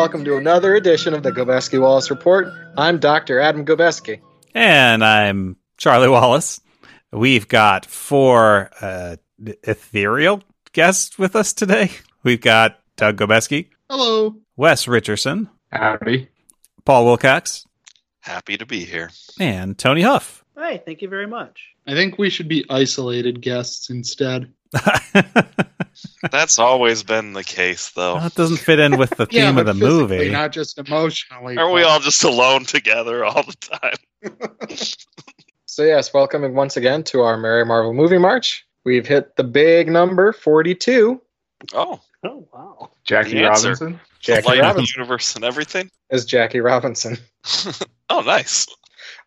Hello and welcome to another edition of the Gobeski Wallace Report. I'm Dr. Adam Gobeski. And I'm Charlie Wallace. We've got four uh, ethereal guests with us today. We've got Doug Gobeski, Hello. Wes Richardson, Howdy. Paul Wilcox, Happy to be here. and Tony Huff. Hey, thank you very much. I think we should be isolated guests instead. That's always been the case, though. that doesn't fit in with the theme yeah, of the movie. not just emotionally. Aren't we all just alone together all the time? So, yes, welcome once again to our Merry Marvel Movie March. We've hit the big number 42 Oh, Oh wow. Jackie The answer. Robinson. Jackie light of the Robinson universe and everything. as Jackie Robinson. oh, nice.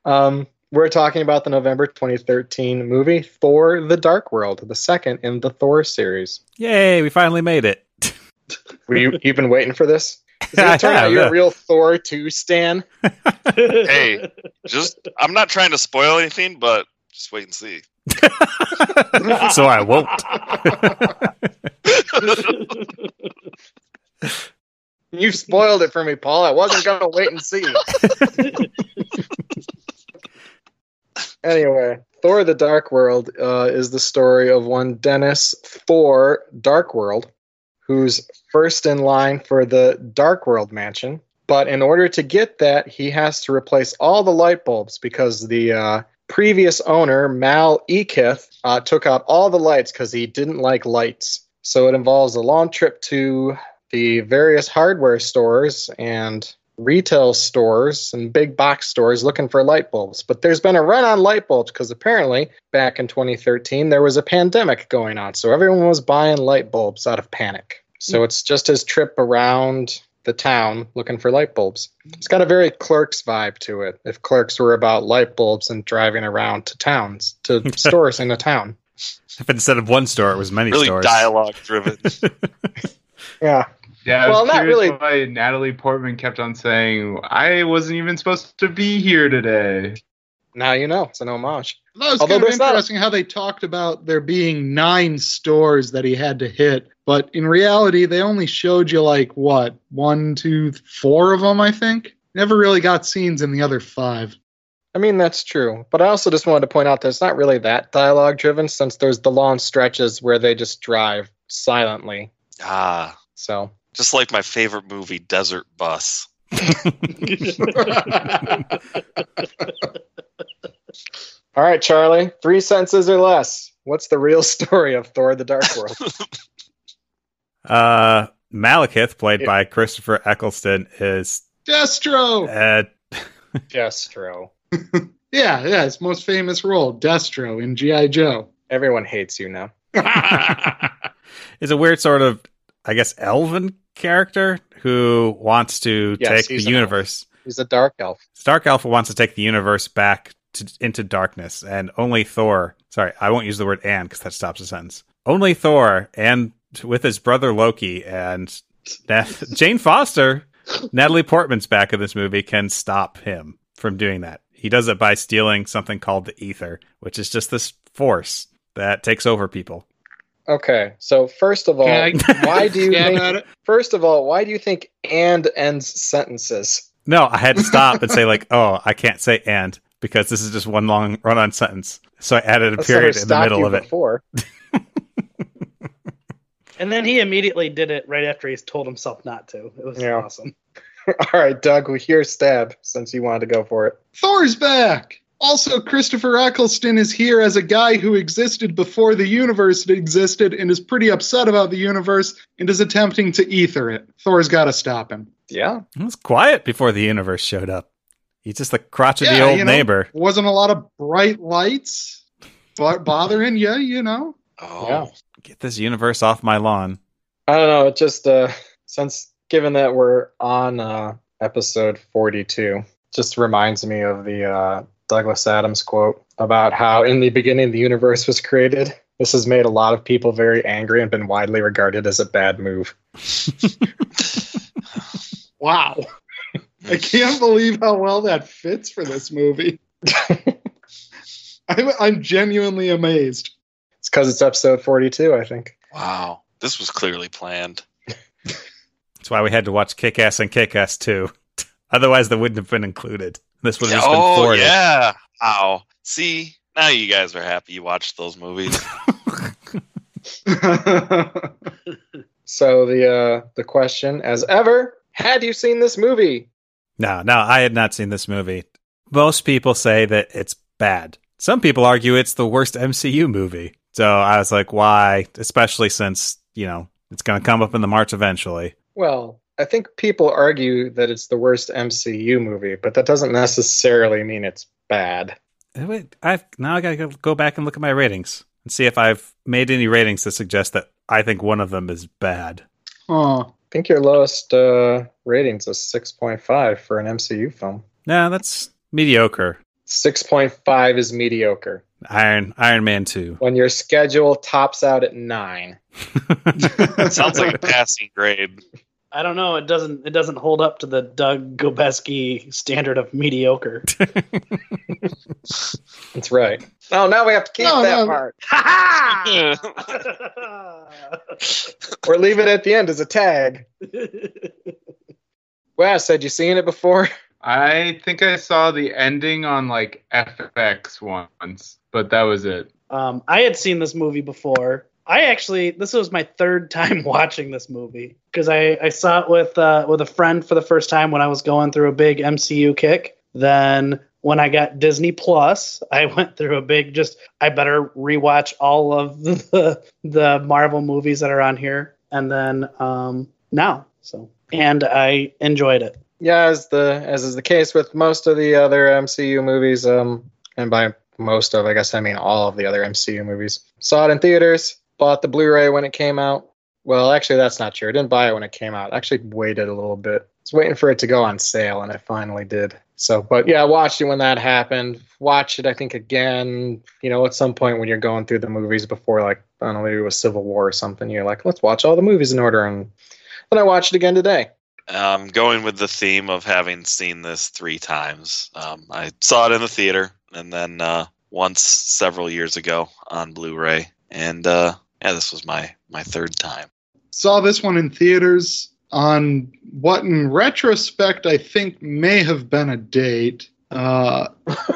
Um, we're talking about the November 2013 movie Thor the Dark World, the second in the Thor series. Yay, we finally made it. Were you, you've been waiting for this? Is I it turn out have, you're a real Thor 2 stan? Hey. Just, I'm not trying to spoil anything, but just wait and see. so I won't. You spoiled it for me, Paul. I wasn't going to wait and see. Anyway, Thor the Dark World uh, is the story of one Dennis Thor Dark World, who's first in line for the Dark World mansion. But in order to get that, he has to replace all the light bulbs because the uh, previous owner, Malekith, uh, took out all the lights because he didn't like lights. So it involves a long trip to the various hardware stores and retail stores and big box stores looking for light bulbs. But there's been a run on light bulbs because apparently back in 2013 there was a pandemic going on. So everyone was buying light bulbs out of panic. So mm. it's just his trip around the town looking for light bulbs. It's got a very clerks vibe to it. If clerks were about light bulbs and driving around to towns, to stores in a town. if instead of one store, it was many Really stores. dialogue driven. Yeah. Yeah, I was Well, not really. why Natalie Portman kept on saying, I wasn't even supposed to be here today. Now you know. It's an homage. That was Although kind of there's not- interesting how they talked about there being nine stores that he had to hit, but in reality, they only showed you like what one, two, four of them. I think never really got scenes in the other five. I mean, that's true. But I also just wanted to point out that it's not really that dialogue driven since there's the long stretches where they just drive silently. ah, So, just like my favorite movie, Desert Bus. all right, Charlie, three sentences or less. What's the real story of Thor the Dark World? Uh, Malekith, played Yeah. by Christopher Eccleston, is Destro. uh, Destro. Yeah, yeah, his most famous role, Destro in GI Joe. Everyone hates you now. is a weird sort of, I guess, elven character who wants to Yes, take the elf. universe. He's a dark elf. Stark Alpha wants to take the universe back to, into darkness, and only Thor. Sorry, I won't use the word "and" because that stops a sentence. Only Thor and with his brother Loki and Na- Jane Foster, Natalie Portman's back in this movie can stop him from doing that. He does it by stealing something called the ether, which is just this force that takes over people. Okay, so first of all, I- why do you think? First of all, why do you think "and" ends sentences? No, I had to stop and say like, "Oh, I can't say and." Because this is just one long run-on sentence, so I added a That's period in the middle of it. Before. and then he immediately did it right after he's told himself not to. It was Yeah. awesome. all right, Doug, we hear stab since you wanted to go for it. Thor's back. Also, Christopher Eccleston is here as a guy who existed before the universe existed and is pretty upset about the universe and is attempting to ether it. Thor's got to stop him. Yeah, It was quiet before the universe showed up. He's just the crotchety Yeah, old you know, neighbor. Wasn't a lot of bright lights bo- bothering you, you know? Oh, Yeah. Get this universe off my lawn. I don't know. It just uh, since given that we're on uh, episode forty-two, just reminds me of the uh, Douglas Adams quote about how in the beginning the universe was created. This has made a lot of people very angry and been widely regarded as a bad move. Wow. I can't believe how well that fits for this movie. I'm, I'm genuinely amazed. It's because it's episode forty-two, I think. wow. This was clearly planned. That's why we had to watch Kick Ass and Kick Ass 2. Otherwise, they wouldn't have been included. This would have just been oh yeah. Ow. See, now you guys are happy you watched those movies. So the uh, the question, as ever, had you seen this movie? No, no, I had not seen this movie. Most people say that it's bad. Some people argue it's the worst MCU movie. So I was like, why? Especially since, you know, it's going to come up in the March eventually. Well, I think people argue that it's the worst MCU movie, but that doesn't necessarily mean it's bad. Eh, Wait, I've now I got to go back and look at my ratings and see if I've made any ratings that suggest that I think one of them is bad. Huh. I think your lowest uh, ratings is 6.5 for an MCU film. No, that's mediocre. 6.5 is mediocre. Iron Iron Man 2. When your schedule tops out at 9. Sounds like a passing grade. I don't know. It doesn't. It doesn't hold up to the Doug Gobeski standard of mediocre. That's right. Oh, now we have to keep No, that no. part. Ha Or leave it at the end as a tag. Wes, had you seen it before? I think I saw the ending on like FX once, but that was it. um, I had seen this movie before. I actually, this was my third time watching this movie because I, I saw it with uh, with a friend for the first time when I was going through a big MCU kick. Then when I got Disney Plus, I went through a big just I better rewatch all of the the Marvel movies that are on here, and then um, now so and I enjoyed it. Yeah, as the as is the case with most of the other MCU movies, um, and by most of, I guess I mean all of the other MCU movies. Saw it in theaters, bought the Blu-ray when it came out. Well, actually, that's not true. I didn't buy it when it came out. I actually waited a little bit. I was waiting for it to go on sale, and it finally did. So, but yeah, I watched it when that happened. Watched it, I think, again, you know, at some point when you're going through the movies before, like, I don't know, maybe it was Civil War or something. You're like, let's watch all the movies in order. And then I watched it again today. Um, going with the theme of having seen this three times. Um, I saw it in the theater and then uh, once several years ago on Blu-ray, and uh, yeah, this was my my third time. Saw this one in theaters on what, in retrospect, I think may have been a date. Uh,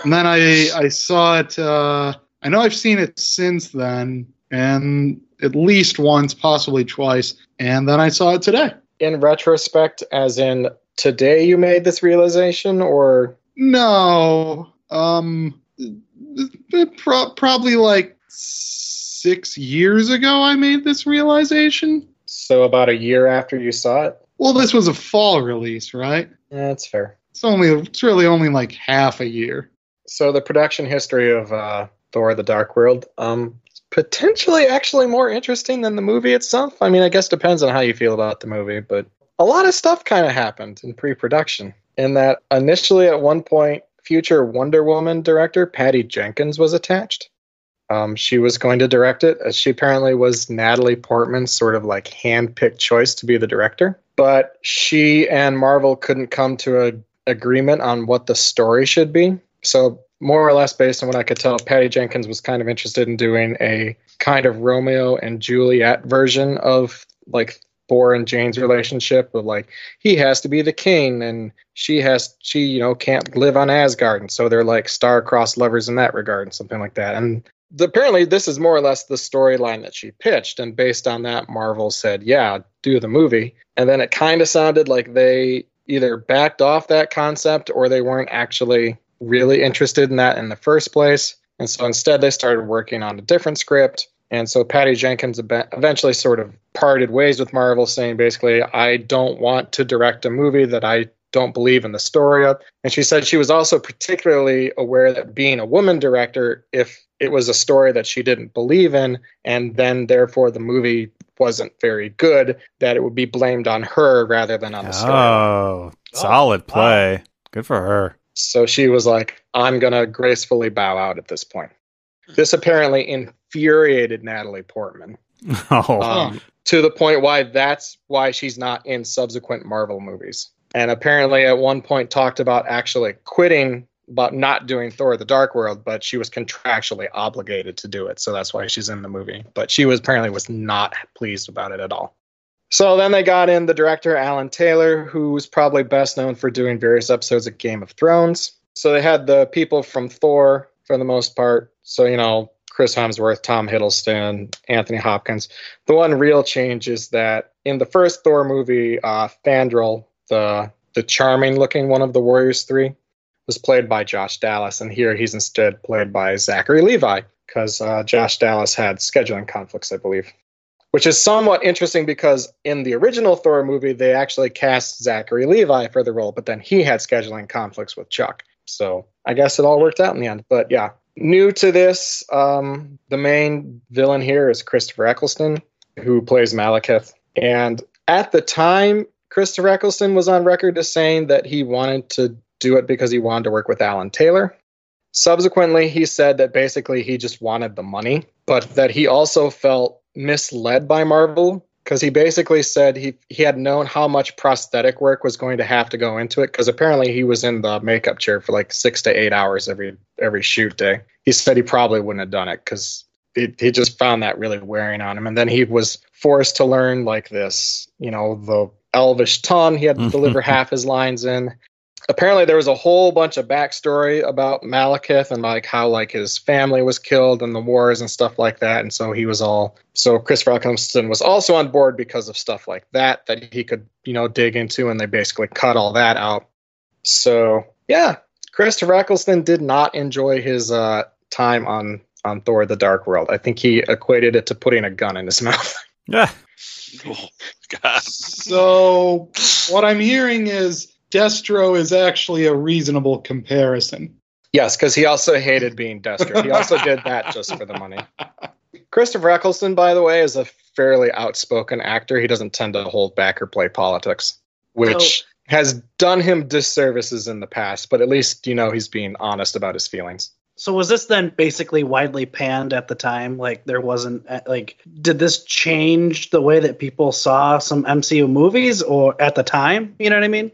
and then I I saw it. Uh, I know I've seen it since then, and at least once, possibly twice. And then I saw it today. In retrospect, as in today you made this realization, or No, um, pro- probably like six years ago, I made this realization. so about a year after you saw it? Well, this was a fall release, right? Yeah, that's fair. It's only it's really only like half a year. So the production history of uh, Thor: The Dark World, um, is potentially actually more interesting than the movie itself. I mean, I guess depends on how you feel about the movie, but a lot of stuff kind of happened in pre-production. In that, initially at one point, future Wonder Woman director Patty Jenkins was attached. Um, she was going to direct it. She apparently was Natalie Portman's sort of like hand-picked choice to be the director. But she and Marvel couldn't come to a agreement on what the story should be. So more or less based on what I could tell, Patty Jenkins was kind of interested in doing a kind of Romeo and Juliet version of like Thor and Jane's relationship with like he has to be the king and she has she you know can't live on Asgard and so they're like star-crossed lovers in that regard and something like that. And the, apparently this is more or less the storyline that she pitched and based on that Marvel said, "Yeah, do the movie." And then it kind of sounded like they either backed off that concept or they weren't actually really interested in that in the first place. And so instead, they started working on a different script. And so Patty Jenkins eventually sort of parted ways with Marvel, saying basically, I don't want to direct a movie that I don't believe in the story of. And she said she was also particularly aware that being a woman director, if it was a story that she didn't believe in, and then therefore the movie wasn't very good, that it would be blamed on her rather than on the story. Oh, solid play. Good for her. So she was like, I'm going to gracefully bow out at this point. This apparently infuriated Natalie Portman Oh, um, to the point why that's why she's not in subsequent Marvel movies. And apparently, at one point, talked about actually quitting, but not doing Thor: The Dark World. But she was contractually obligated to do it, so that's why she's in the movie. But she was apparently was not pleased about it at all. So then they got in the director Alan Taylor, who's probably best known for doing various episodes of Game of Thrones. So they had the people from Thor for the most part. So you know Chris Hemsworth, Tom Hiddleston, Anthony Hopkins. The one real change is that in the first Thor movie, uh, Fandral, the the charming looking one of the Warriors Three, was played by Josh Dallas, and here he's instead played by Zachary Levi because uh, Josh Dallas had scheduling conflicts, I believe. Which is somewhat interesting because in the original Thor movie, they actually cast Zachary Levi for the role, but then he had scheduling conflicts with Chuck. So I guess it all worked out in the end. But yeah, new to this, um, the main villain here is Christopher Eccleston, who plays Malekith. And at the time, Christopher Eccleston was on record as saying that he wanted to do it because he wanted to work with Alan Taylor. Subsequently, he said that basically he just wanted the money, but that he also felt misled by Marvel because he basically said he he had known how much prosthetic work was going to have to go into it because apparently he was in the makeup chair for like six to eight hours every every shoot day. He said he probably wouldn't have done it because he, he just found that really wearing on him. And then he was forced to learn like this, you know, the Elvish tongue. He had to mm-hmm. deliver half his lines in apparently there was a whole bunch of backstory about Malekith and like how like his family was killed in the wars and stuff like that. And so he was all so Christopher Eccleston was also on board because of stuff like that that he could, you know, dig into and they basically cut all that out. So yeah, Christopher Eccleston did not enjoy his uh, time on on Thor the Dark World. I think he equated it to putting a gun in his mouth. Yeah. Oh, God. So what I'm hearing is Destro is actually a reasonable comparison. Yes, because he also hated being Destro. He also did that just for the money. Christopher Eccleston, by the way, is a fairly outspoken actor. He doesn't tend to hold back or play politics, which has done him disservices in the past, but at least, you know, he's being honest about his feelings. So was this then basically widely panned at the time? Like there wasn't uh, like did this change the way that people saw some MCU movies or at the time? You know what I mean?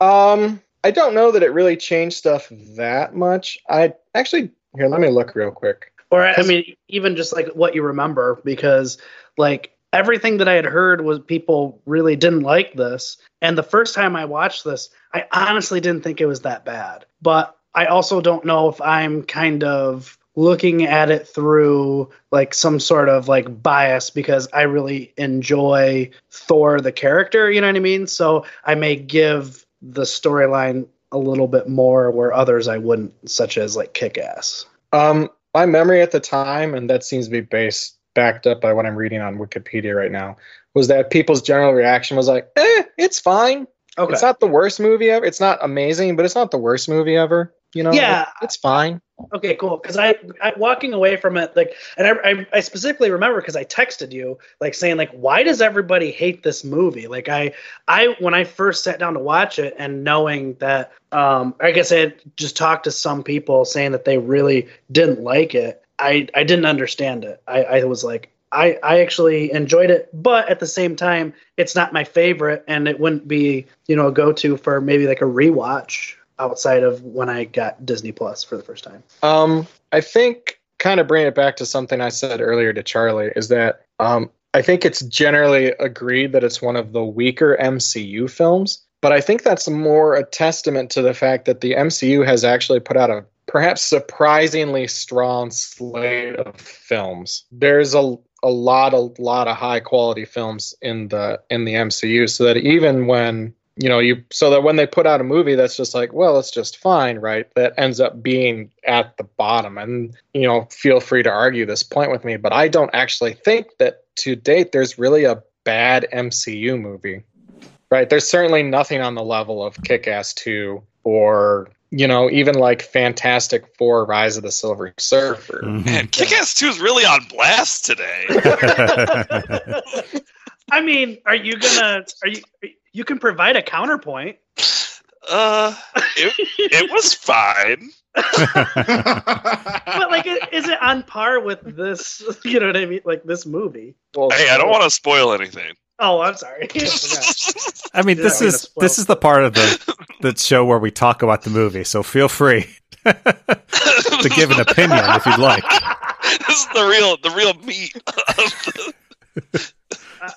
Um, I don't know that it really changed stuff that much. I actually here, let me look real quick. Or I mean, even just like what you remember, because like everything that I had heard was people really didn't like this. And the first time I watched this, I honestly didn't think it was that bad. But I also don't know if I'm kind of looking at it through like some sort of like bias because I really enjoy Thor the character, you know what I mean? So I may give the storyline a little bit more where others I wouldn't, such as like Kick Ass. Um, my memory at the time, and that seems to be based backed up by what I'm reading on Wikipedia right now, was that people's general reaction was like, "Eh, it's fine. Okay. It's not the worst movie ever. It's not amazing, but it's not the worst movie ever. You know? Yeah. it's fine." Okay, cool. Because I, I walking away from it like, and I, I, I specifically remember because I texted you like saying like, why does everybody hate this movie? Like I, I when I first sat down to watch it and knowing that, um, I guess I had just talked to some people saying that they really didn't like it. I, I didn't understand it. I, I was like, I, I actually enjoyed it, but at the same time, it's not my favorite, and it wouldn't be you know a go to for maybe like a rewatch outside of when I got Disney Plus for the first time. Um, I think kind of bring it back to something I said earlier to Charlie is that um, I think it's generally agreed that it's one of the weaker MCU films, but I think that's more a testament to the fact that the MCU has actually put out a perhaps surprisingly strong slate of films. There's a a lot a lot of high quality films in the in the MCU so that even when you know you so that when they put out a movie that's just like well it's just fine right that ends up being at the bottom and you know feel free to argue this point with me but i don't actually think that to date there's really a bad mcu movie right there's certainly nothing on the level of kick-ass 2 or you know even like fantastic four rise of the silver surfer. Man, mm-hmm. Kick Ass 2 is really on blast today. I mean, are you gonna? Are you? You can provide a counterpoint. Uh, it, it was fine. but like, is it on par with this? You know what I mean? Like this movie. Well, Hey, I don't want to spoil anything. Oh, I'm sorry. I mean, this I'm is this is the part of the the show where we talk about the movie. So feel free to give an opinion if you'd like. this is the real the real meat. Of the, I-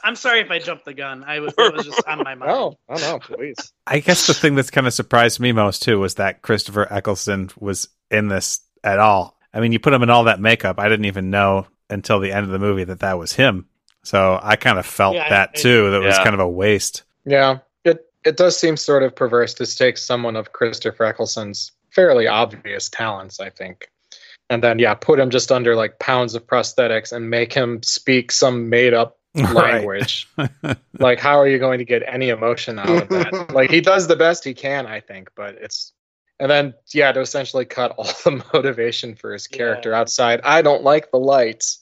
I'm sorry if I jumped the gun. I was, it was just on my mind. Oh, oh no, please. I guess the thing that's kind of surprised me most too was that Christopher Eccleston was in this at all. I mean, you put him in all that makeup. I didn't even know until the end of the movie that that was him. So I kind of felt Yeah, that I- too. That was kind of a waste. Yeah, it it does seem sort of perverse to take someone of Christopher Eccleston's fairly obvious talents, I think, and then yeah, put him just under like pounds of prosthetics and make him speak some made up Right. language. like, how are you going to get any emotion out of that? like, he does the best he can, I think, but it's. And then, yeah, to essentially cut all the motivation for his character Yeah. outside. I don't like the lights.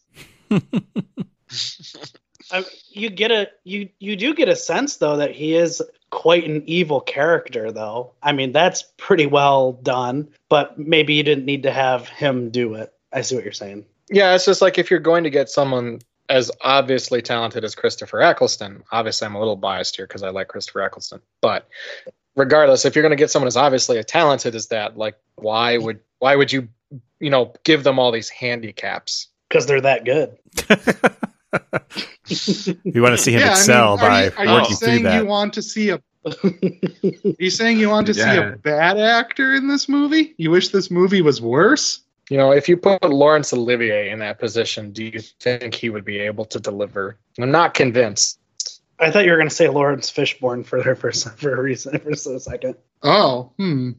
I, you get a you you do get a sense though that he is quite an evil character though. I mean that's pretty well done, but maybe you didn't need to have him do it. I see what you're saying. Yeah, it's just like if you're going to get someone as obviously talented as Christopher Eccleston, obviously I'm a little biased here because I like Christopher Eccleston, but regardless, if you're going to get someone as obviously as talented as that, like why would why would you you know give them all these handicaps? Because they're that good. you want to see him Yeah, I mean, excel are by you, are working you through that. you want to see a? Are you saying you want to see a bad actor in this movie? You wish this movie was worse? You know, if you put Laurence Olivier in that position, do you think he would be able to deliver? I'm not convinced. I thought you were going to say Laurence Fishburne for there for for a reason for a second. Oh, hmm.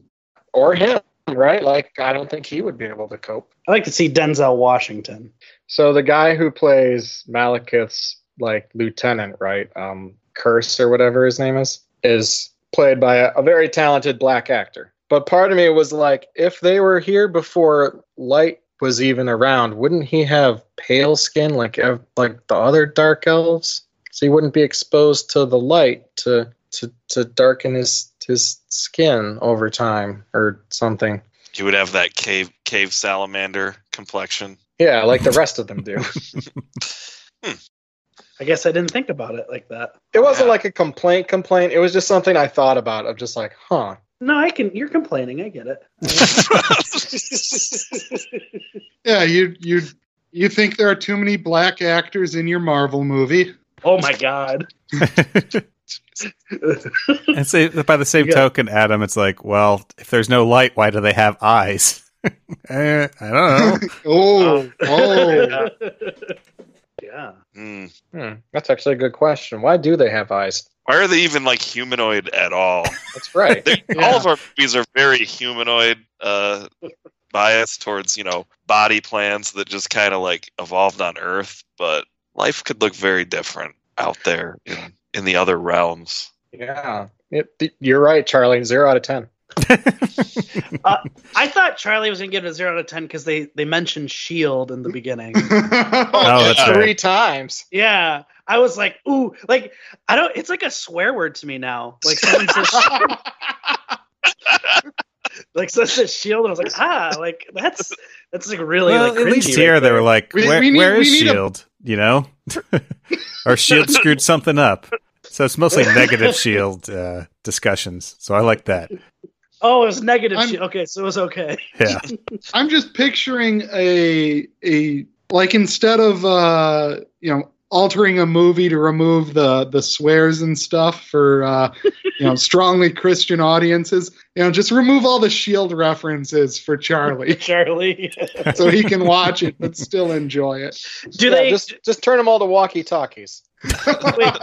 Or him, right? Like I don't think he would be able to cope. I like to see Denzel Washington. So the guy who plays Malekith's like lieutenant, right? Um, Kurse or whatever his name is, is played by a, a very talented black actor. But part of me was like, if they were here before Light was even around, wouldn't he have pale skin like like the other dark elves? So he wouldn't be exposed to the light to to to darken his his skin over time or something. He would have that cave cave salamander complexion. Yeah, like the rest of them do. Hmm. I guess I didn't think about it like that. It wasn't like a complaint complaint. It was just something I thought about of just like, huh. No, I can. You're complaining. I get it. Yeah, you you you think there are too many black actors in your Marvel movie? oh my god. and say by the same Yeah. token, Adam, it's like, well, if there's no light, why do they have eyes? Eh, I don't know. Oh, oh. yeah. Hmm. Hmm, that's actually a good question. Why do they have eyes? Why are they even like humanoid at all? That's right. All of our movies are very humanoid uh, biased towards you know body plans that just kind of like evolved on Earth, but life could look very different out there in in the other realms. yeah. It, you're right, Charlie. Zero out of ten. I thought Charlie was gonna give it a zero out of ten because they they mentioned Shield in the beginning. Oh, that's yeah. right. Three times. yeah, I was like, ooh, like I don't. It's like a swear word to me now. Like someone says, like someone says Shield, and I was like, ah, like that's that's like really well, like at least here right they were like, We- where, we need- where we is need a- Shield? You know, or Shield screwed something up. So it's mostly negative Shield uh, discussions. So I like that. Oh, it was negative. I'm- Shield. Okay, so it was okay. Yeah, I'm just picturing a a like instead of uh you know altering a movie to remove the the swears and stuff for uh you know strongly Christian audiences, you know just remove all the shield references for Charlie Charlie. so he can watch it but still enjoy it. do Yeah, they just just turn them all to walkie talkies? wait?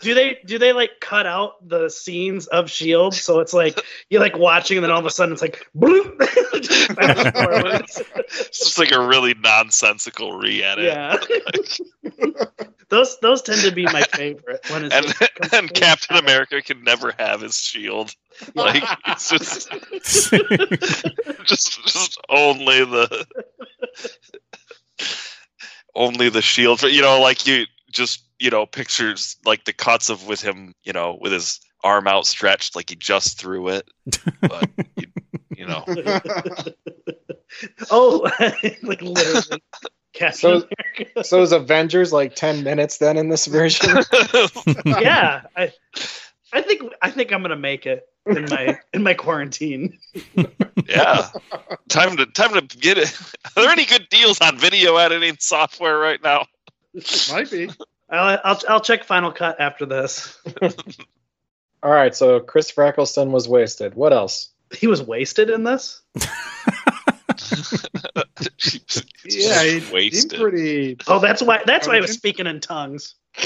Do they do they like cut out the scenes of Shield so it's like you're like watching and then all of a sudden it's like bloop. Just fast forwards. It's just like a really nonsensical re-edit. yeah. those those tend to be my favorite. When it's And and Captain. America can never have his shield. Like it's just just just only the only the shield you know like you just you know pictures like the cuts of with him you know with his arm outstretched like he just threw it but you, you know oh, like literally. Captain So- America. So is Avengers like ten minutes then in this version? yeah, I, I think I think I'm gonna make it in my in my quarantine. yeah time to time to get it are there any good deals on video editing software right now Might be. I'll, I'll I'll check Final Cut after this. All right, so Christopher Eccleston was wasted. What else? He was wasted in this. Yeah, he, he wasted. pretty. Oh, that's why. That's why he was speaking in tongues.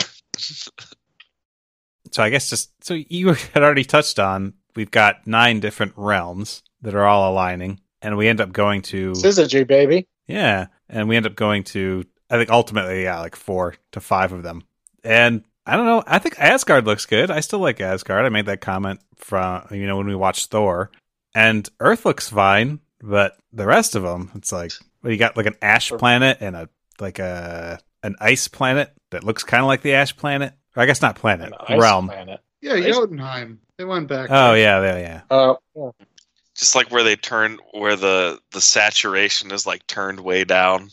So I guess just so you had already touched on, we've got nine different realms that are all aligning, and we end up going to Syzygy, baby. yeah, and we end up going to I think ultimately yeah, like four to five of them, and I don't know. I think Asgard looks good. I still like Asgard. I made that comment from you know when we watched Thor, and Earth looks fine, but the rest of them, it's like well, you got like an ash planet and a like a an ice planet that looks kind of like the ash planet. Or I guess not planet An realm. planet. Yeah, Jotunheim. They went back. Oh yeah, yeah, yeah. Uh, yeah. Just like where they turn, where the the saturation is like turned way down.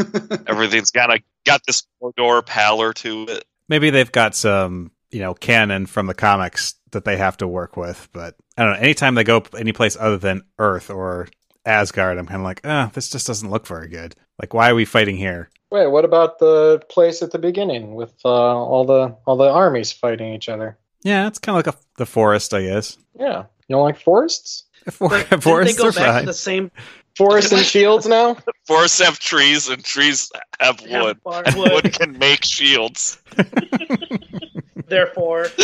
Everything's got a got this door pallor to it. Maybe they've got some you know canon from the comics that they have to work with, but I don't know. Anytime they go any place other than Earth or Asgard, I'm kind of like, ah, this just doesn't look very good. Like, why are we fighting here? Wait, what about the place at the beginning with uh, all the all the armies fighting each other? Yeah, it's kind of like a, the forest, I guess. Yeah, you don't like forests? For, But didn't they forests go are back to fine. the same Forests and shields now. Forests have trees, and trees have have wood. bar- Wood wood. can make shields. Therefore,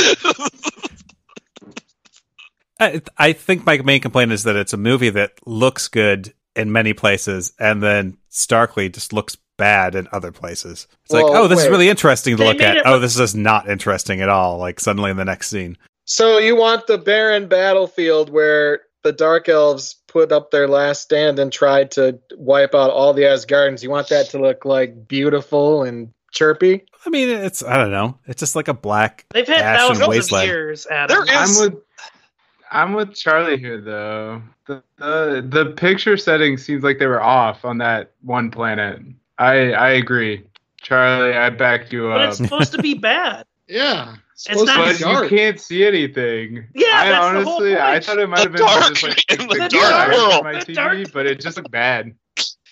I, I think my main complaint is that it's a movie that looks good in many places and then starkly just looks bad in other places. It's like, oh, this is really interesting to They look at. it Oh, this is not interesting at all. Like suddenly in the next scene. So you want the barren battlefield where the Dark Elves put up their last stand and tried to wipe out all the Asgardians. You want that to look like beautiful and chirpy? I mean, it's I don't know. It's just like a black they've had ash and thousands of years. Adam. There is- I'm with I'm with Charlie here though. The, the the picture setting seems like they were off on that one planet. I I agree. Charlie, I back you but up. it's supposed to be bad. Yeah. It's not- But you can't see anything. Yeah, I that's the whole honestly, I point. thought it might have been dark- just like in the, the dark dark world. my The TV, dark- but it just looked bad.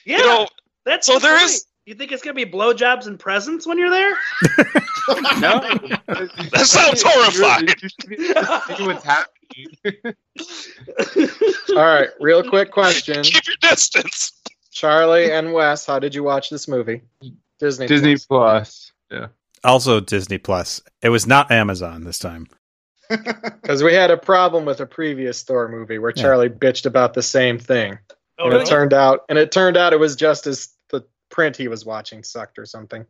Yeah, You know, that's so the there point. is- You think it's gonna be blowjobs and presents when you're there? No, That sounds horrifying. You just what's happening. All right, real quick question. keep your distance. Charlie and Wes, how did you watch this movie? Disney. Disney Plus. Plus. Yeah. Also Disney Plus. It was not Amazon this time. Because we had a problem with a previous Thor movie where Yeah. Charlie bitched about the same thing. Oh, and really? it turned out and it turned out it was just as the print he was watching sucked or something.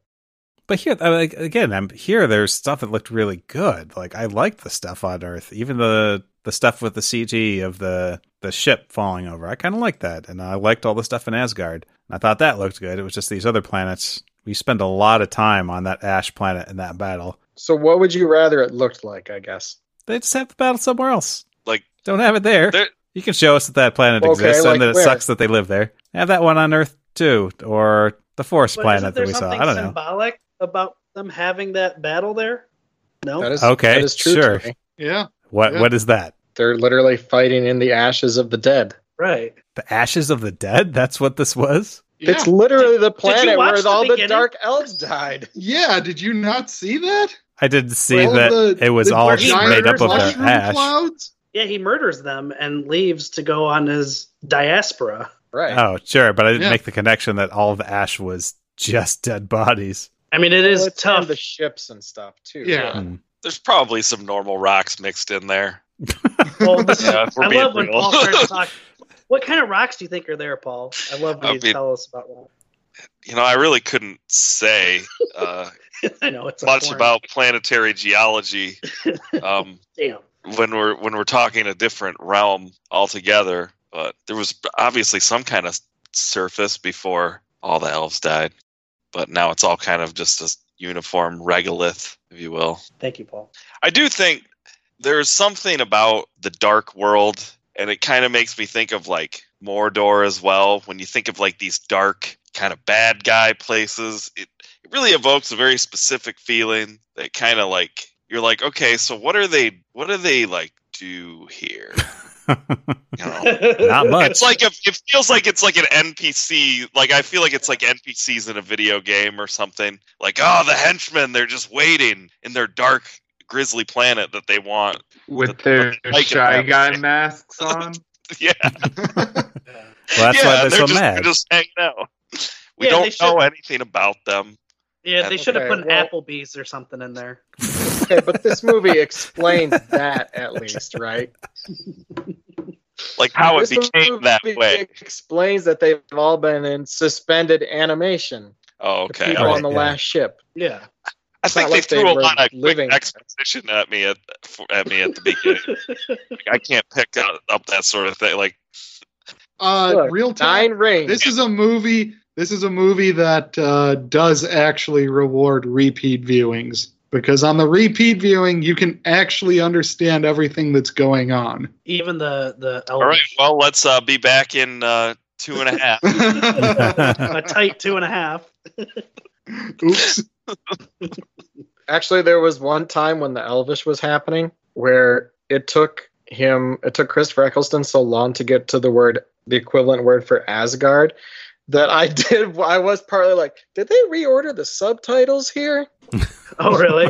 But here, I like again, I'm here. There's stuff that looked really good. Like I liked the stuff on Earth, even the the stuff with the CG of the the ship falling over. I kind of liked that, and I liked all the stuff in Asgard. And I thought that looked good. It was just these other planets. We spend a lot of time on that ash planet in that battle. So what would you rather it looked like, I guess? They just have the battle somewhere else. Like Don't have it there. There- you can show us that that planet Okay, exists like and that it where? sucks that they live there. Have that one on Earth too, or the forest But planet that we saw. I don't know. symbolic about them having that battle there? No. That is Okay, that is true. sure. Tony. yeah. What Yeah. what is that? They're literally fighting in the ashes of the dead. right. The ashes of the dead? That's what this was? Yeah. It's literally the Did you planet where the all the dark elves died. yeah. Did you not see that? I didn't see All that the- it was all made up of the mushroom ash. clouds? Yeah, he murders them and leaves to go on his diaspora. Right. Oh, sure, but I didn't Yeah. make the connection that all of the ash was just dead bodies. I mean, it is Well, it's tough. the ships and stuff too. Yeah. Hmm. There's probably some normal rocks mixed in there. Well, this- Yeah, I being love when. Paul starts to talk. What kind of rocks do you think are there, Paul? I love when I you mean- tell us about that. You know, I really couldn't say uh, I know it's much foreign- about planetary geology um, Damn. when we're when we're talking a different realm altogether. But there was obviously some kind of surface before all the elves died. But now it's all kind of just a uniform regolith, if you will. Thank you, Paul. I do think there's something about the dark world, and it kind of makes me think of like Mordor as well. When you think of like these dark, kind of bad guy places, it, it really evokes a very specific feeling that kind of like you're like, okay, so what are they? What do they like do here? Not You know? much. It's like a, it feels like it's like an NPC. Like I feel like it's like NPCs in a video game or something. Like oh, the henchmen, they're just waiting in their dark, grisly planet that they want. with The- their the shy guy Rabbit. masks on. Yeah, Well, that's yeah, why they're so just, mad. just hanging out. We Yeah, don't know anything about them. Yeah, they should have Okay, put an well- Applebee's or something in there. Okay, but this movie explains that at least, right? Like how it This became that movie way. Explains that they've all been in suspended animation. Oh, The okay. people All on the yeah. last ship. Yeah. I think they like they threw a lot of quick living there. exposition at me at at me at the beginning. I can't pick up, up that sort of thing. Like Uh, Look, real time. Nine rings. This is a movie. This is a movie that uh, does actually reward repeat viewings because on the repeat viewing you can actually understand everything that's going on. Even the the all right, well, let's uh, be back in uh, two and a half. a tight two and a half. Oops. Actually, there was one time when the Elvish was happening where it took him, it took Christopher Eccleston so long to get to the word, the equivalent word for Asgard, that I did. I was partly like, did they reorder the subtitles here? Oh, really?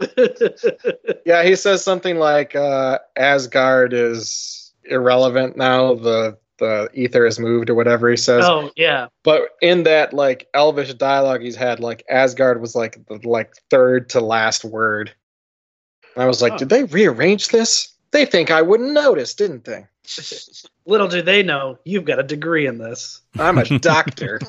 Yeah, he says something like uh, Asgard is irrelevant now. The the ether has moved or whatever he says. oh, yeah. But in that like Elvish dialogue he's had, like Asgard was like the like third to last word. And I was like, Oh. did they rearrange this? They think I wouldn't notice, didn't they? Little do they know, you've got a degree in this. I'm a doctor.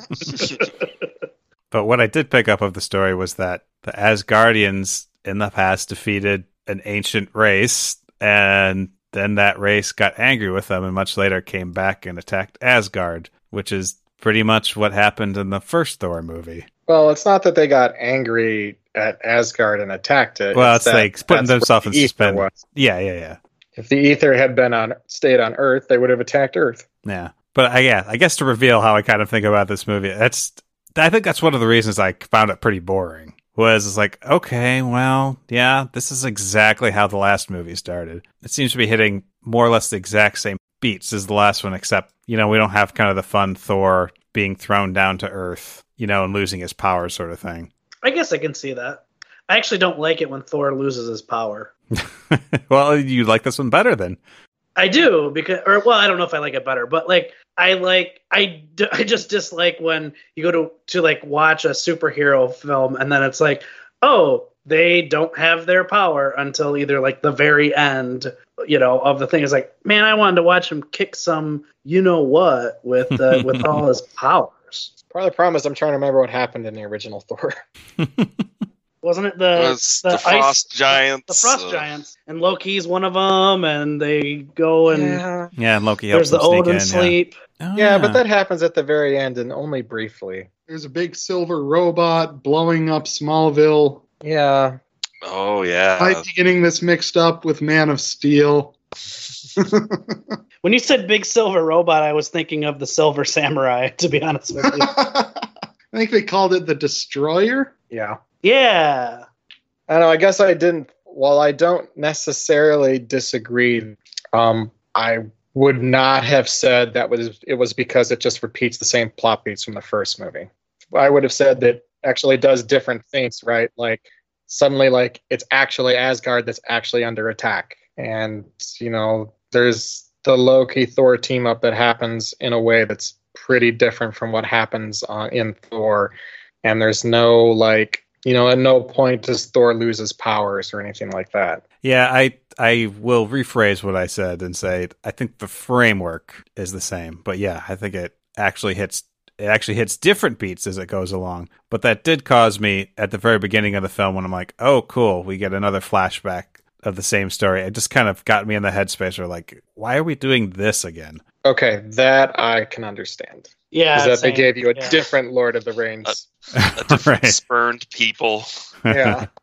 But what I did pick up of the story was that the Asgardians in the past defeated an ancient race, and then that race got angry with them, and much later came back and attacked Asgard, which is pretty much what happened in the first Thor movie. well, it's not that they got angry at Asgard and attacked it. Well, it's that like putting themselves in the suspense. Yeah, yeah, yeah, If the ether had been on stayed on Earth, they would have attacked Earth. yeah. But I, yeah, I guess to reveal how I kind of think about this movie, that's I think that's one of the reasons I found it pretty boring. Was it's like, okay, well, yeah, this is exactly how the last movie started. It seems to be hitting more or less the exact same beats as the last one, except you know we don't have kind of the fun Thor being thrown down to Earth, you know, and losing his power sort of thing. I guess I can see that. I actually don't like it when Thor loses his power. well, you like this one better then. I do because, or well, I don't know if I like it better, but like I like I, d- I just dislike when you go to to like watch a superhero film and then it's like, oh, they don't have their power until either like the very end, you know, of the thing. It's like, man, I wanted to watch him kick some, you know what, with uh, with all his powers. Part of the problem is I'm trying to remember what happened in the original Thor. Wasn't it It the was the the, ice- Frost Giants. the frost uh, giants and Loki's one of them, and they go and yeah. Yeah, and Loki helps there's the him sneak Odin in. sleep. Yeah, Oh, yeah, but that happens at the very end and only briefly. There's a big silver robot blowing up Smallville. Yeah. Oh yeah. Might be getting this mixed up with Man of Steel. When you said big silver robot, I was thinking of the Silver Samurai. To be honest with you, I think they called it the Destroyer. Yeah. Yeah. I know. I guess I didn't. While I don't necessarily disagree, um, I would not have said that was it was because it just repeats the same plot beats from the first movie. I would have said that actually does different things, right? Like suddenly, like it's actually Asgard that's actually under attack, and you know, there's the Loki Thor team up that happens in a way that's pretty different from what happens uh, in Thor, and there's no like you know, at no point does Thor lose his powers or anything like that. Yeah, I I will rephrase what I said and say I think the framework is the same, but yeah, I think it actually hits it actually hits different beats as it goes along. But that did cause me at the very beginning of the film when I'm like, oh, cool, we get another flashback of the same story. It just kind of got me in the headspace where like, why are we doing this again? Okay, that I can understand. Yeah. Is that they gave you a Yeah. different Lord of the Rings. a different Right. spurned people. yeah.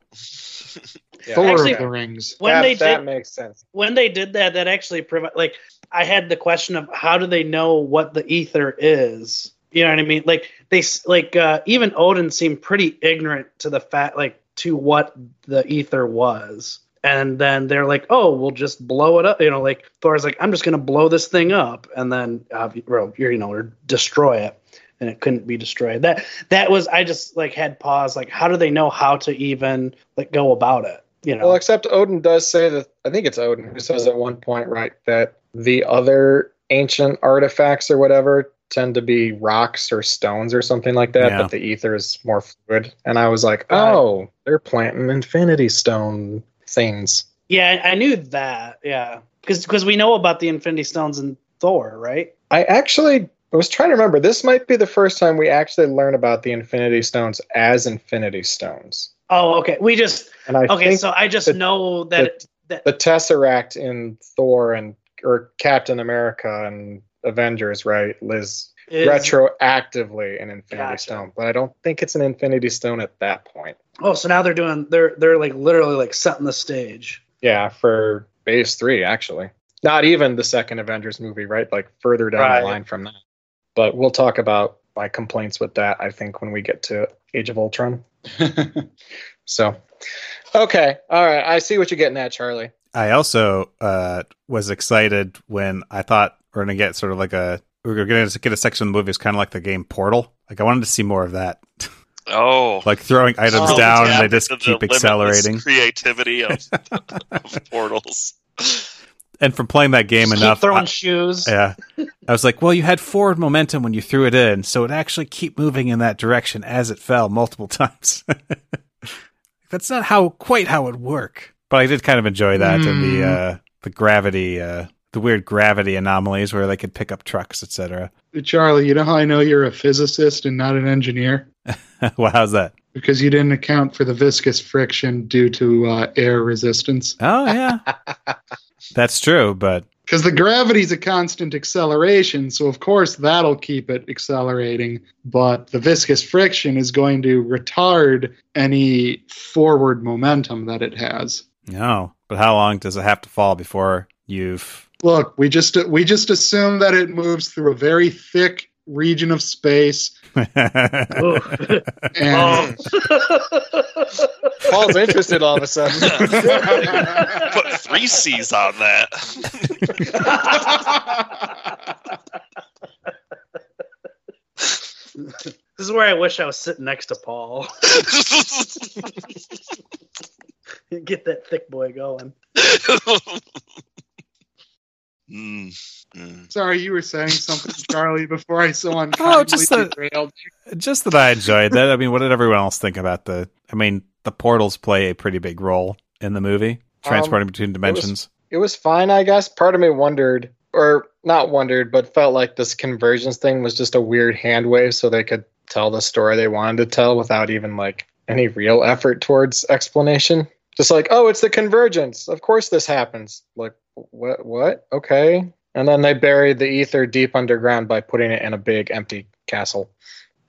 Yeah. Thor Actually- of the Rings. When that, they that did makes sense. when they did that, that actually provi- like I had the question of how do they know what the ether is? You know what I mean? Like they like uh, even Odin seemed pretty ignorant to the fact like to what the ether was. And then they're like, "Oh, we'll just blow it up." You know, like Thor's like, "I'm just gonna blow this thing up," and then uh, or, you know, or destroy it, and it couldn't be destroyed. That that was I just like had pause. Like, how do they know how to even like go about it? You know, Well, except Odin does say that I think it's Odin who says at one point, right, that the other ancient artifacts or whatever tend to be rocks or stones or something like that, Yeah. but the ether is more fluid. And I was like, oh, they're planting infinity stone things. yeah, I knew that. Yeah, because because we know about the Infinity Stones in Thor, right? I actually I was trying to remember. This might be the first time we actually learn about the infinity stones as infinity stones. Oh, okay. We just And I okay. So I just the- know that it, that the Tesseract in Thor and or Captain America and Avengers, right, Liz is, retroactively an Infinity Gotcha. Stone, but I don't think it's an Infinity Stone at that point. Oh, so now they're doing they're they're like literally like setting the stage. Yeah, for Phase Three, actually, not even the second Avengers movie, right? Like further down Right. the line from that. But we'll talk about my complaints with that. I think when we get to Age of Ultron. So, okay, all right, I see what you're getting at, Charlie. I also uh, was excited when I thought we're gonna get sort of like a we are gonna get a section of the movie. It's kind of like the game Portal. Like I wanted to see more of that, Oh, like throwing items Oh, down and they just into the keep limitless accelerating. Creativity of, of portals. And from playing that game Keep enough, throwing I- shoes. yeah, I was like, well, you had forward momentum when you threw it in, so it actually keep moving in that direction as it fell multiple times. That's not how quite how it work, but I did kind of enjoy that and the uh, the gravity, uh, the weird gravity anomalies where they could pick up trucks, etc. Charlie, you know how I know you're a physicist and not an engineer? well, how's that? Because you didn't account for the viscous friction due to uh, air resistance. Oh yeah, that's true. But Because the gravity's a constant acceleration, so of course that'll keep it accelerating. But the viscous friction is going to retard any forward momentum that it has. no. But how long does it have to fall before you've? Look, we just we just assume that it moves through a very thick region of space, and Paul's interested all of a sudden. Put three C's on that. this is where I wish I was sitting next to Paul. Get that thick boy going. Mm, mm. sorry, you were saying something, Charlie, before I so unkindly Oh, just that- derailed you. Just that I enjoyed that. I mean, what did everyone else think about the? I mean, the portals play a pretty big role in the movie, transporting between dimensions. it was fine, I guess. Part of me wondered, or not wondered, but felt like this convergence thing was just a weird hand wave so they could tell the story they wanted to tell without even like any real effort towards explanation. Just like, oh, it's the convergence. Of course this happens. Like, what? What? Okay. And then they buried the ether deep underground by putting it in a big empty castle.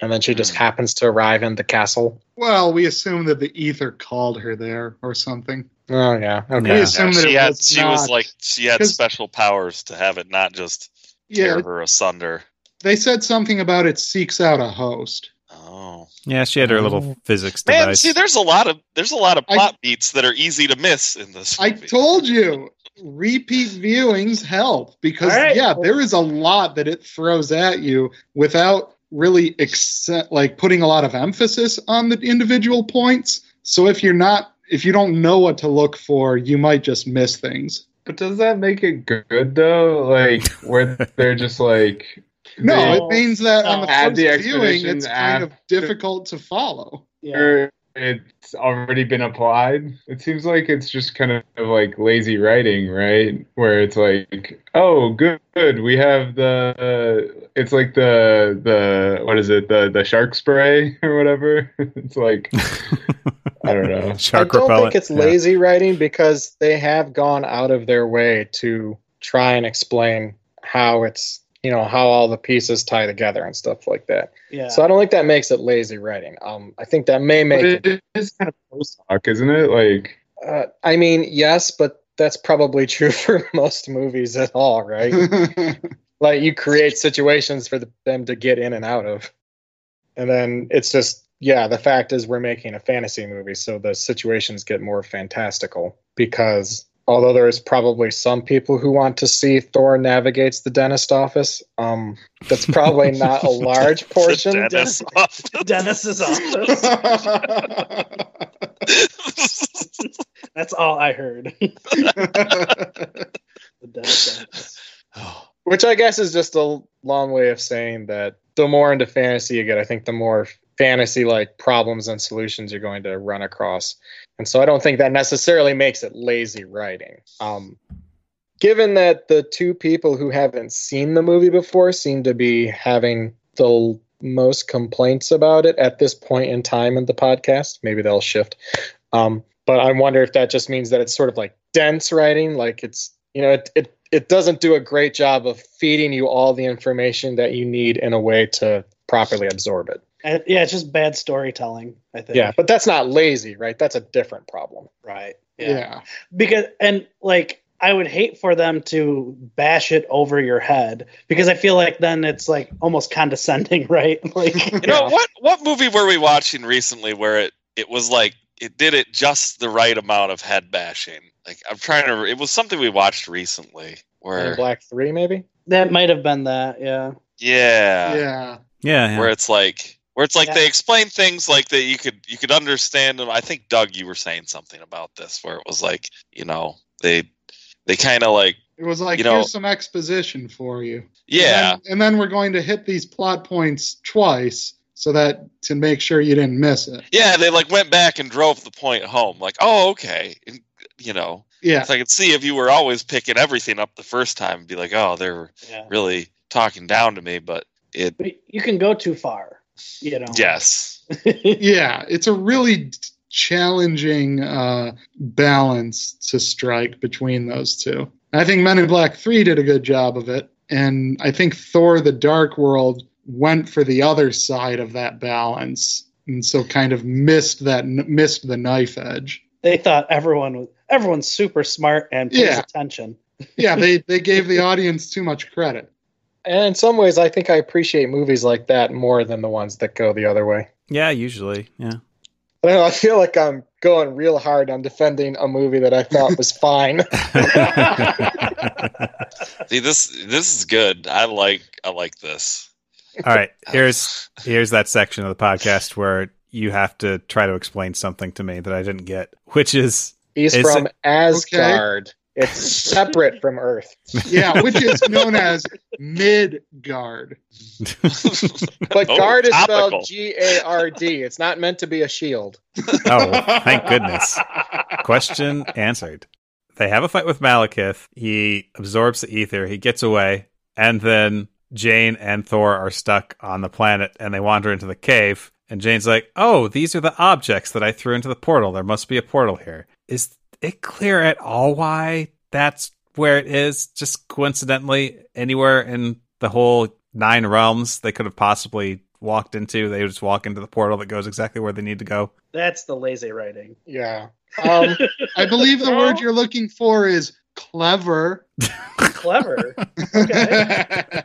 And then she just hmm. happens to arrive in the castle. Well, we assume that the ether called her there or something. Oh yeah. Okay. We Yeah. assume Yeah, that she it had, was she was like she had special powers to have it not just yeah. tear her asunder. They said something about it seeks out a host. Oh Yeah, she had her little oh. physics man, see, there's a lot of there's a lot of I- plot beats that are easy to miss in this. I told you, repeat viewings help because All right. yeah, there is a lot that it throws at you without really accept, like putting a lot of emphasis on the individual points. So if you're not if you don't know what to look for, you might just miss things. But does that make it good though? Like where they're just like No, it means that on the first the viewing, it's kind of difficult to follow. Yeah. Or it's already been applied. It seems like it's just kind of like lazy writing, right? Where it's like, oh, good, good. We have the. it's like the the what is it? The the shark spray or whatever. it's like I don't know. Shark repellent. I don't repellent. think it's Yeah. lazy writing because they have gone out of their way to try and explain how it's you know how all the pieces tie together and stuff like that. Yeah. So I don't think that makes it lazy writing. Um, I think that may But make it. it is kind of post hoc, isn't it? Like Uh, I mean, yes, but that's probably true for most movies at all, right? like you create situations for the, them to get in and out of, and then it's just yeah. The fact is, we're making a fantasy movie, so the situations get more fantastical. because although there's probably some people who want to see Thor navigates the dentist office, um, that's probably not a large portion. The dentist office. Dennis's office. That's all I heard. the dentist office. Which I guess is just a long way of saying that the more into fantasy you get, I think the more fantasy like problems and solutions you're going to run across. And so I don't think that necessarily makes it lazy writing. Um, given that the two people who haven't seen the movie before seem to be having the most complaints about it at this point in time in the podcast, maybe they'll shift. Um, but I wonder if that just means that it's sort of like dense writing, like it's you know it, it it doesn't do a great job of feeding you all the information that you need in a way to properly absorb it. And, yeah, it's just bad storytelling. I think. Yeah, but that's not lazy, right? That's a different problem. Right. yeah. because and like I would hate for them to bash it over your head because I feel like then it's like almost condescending, right? Like You know what? What movie were we watching recently where it it was like it did it just the right amount of head bashing? Like I'm trying to. It was something we watched recently Men in where Black Three, maybe. that might have been that, yeah. yeah, Yeah. Yeah, yeah. where it's like where it's like Yeah. they explain things like that you could you could understand them. I think Doug, you were saying something about this where it was like you know they they kind of like It was like You know- here's some exposition for you. yeah And then, and then we're going to hit these plot points twice so that to make sure you didn't miss it. yeah they like went back and drove the point home like oh okay and, you know Yeah. so I could see if you were always picking everything up the first time and be like oh they're Yeah. really talking down to me but it But you can go too far, you know. yes Yeah. It's a really challenging uh, balance to strike between those two. I think Men in Black 3 did a good job of it. And I think Thor the Dark World went for the other side of that balance. And so kind of missed that missed the knife edge. They thought everyone was everyone's super smart and pays Yeah. attention. Yeah, they, they gave the audience too much credit. And in some ways, I think I appreciate movies like that more than the ones that go the other way. yeah, usually. Yeah. I don't know. I feel like I'm going real hard on defending a movie that I thought was fine. see this this is good i like i like this All right. Here's here's that section of the podcast where you have to try to explain something to me that I didn't get, which is He's Is from Asgard. It's separate from Earth. Yeah, which is known as Midgard. But Oh, guard is topical. spelled G A R D. It's not meant to be a shield. oh, thank goodness. Question answered. They have a fight with Malekith. He absorbs the ether. He gets away, and then Jane and Thor are stuck on the planet, and they wander into the cave. And Jane's like, "Oh, these are the objects that I threw into the portal. There must be a portal here." Is it clear at all why that's where it is? Just coincidentally, anywhere in the whole nine realms they could have possibly walked into, they would just walk into the portal that goes exactly where they need to go. That's the lazy writing. Yeah. Um, I believe the word you're looking for is clever. Clever. Okay.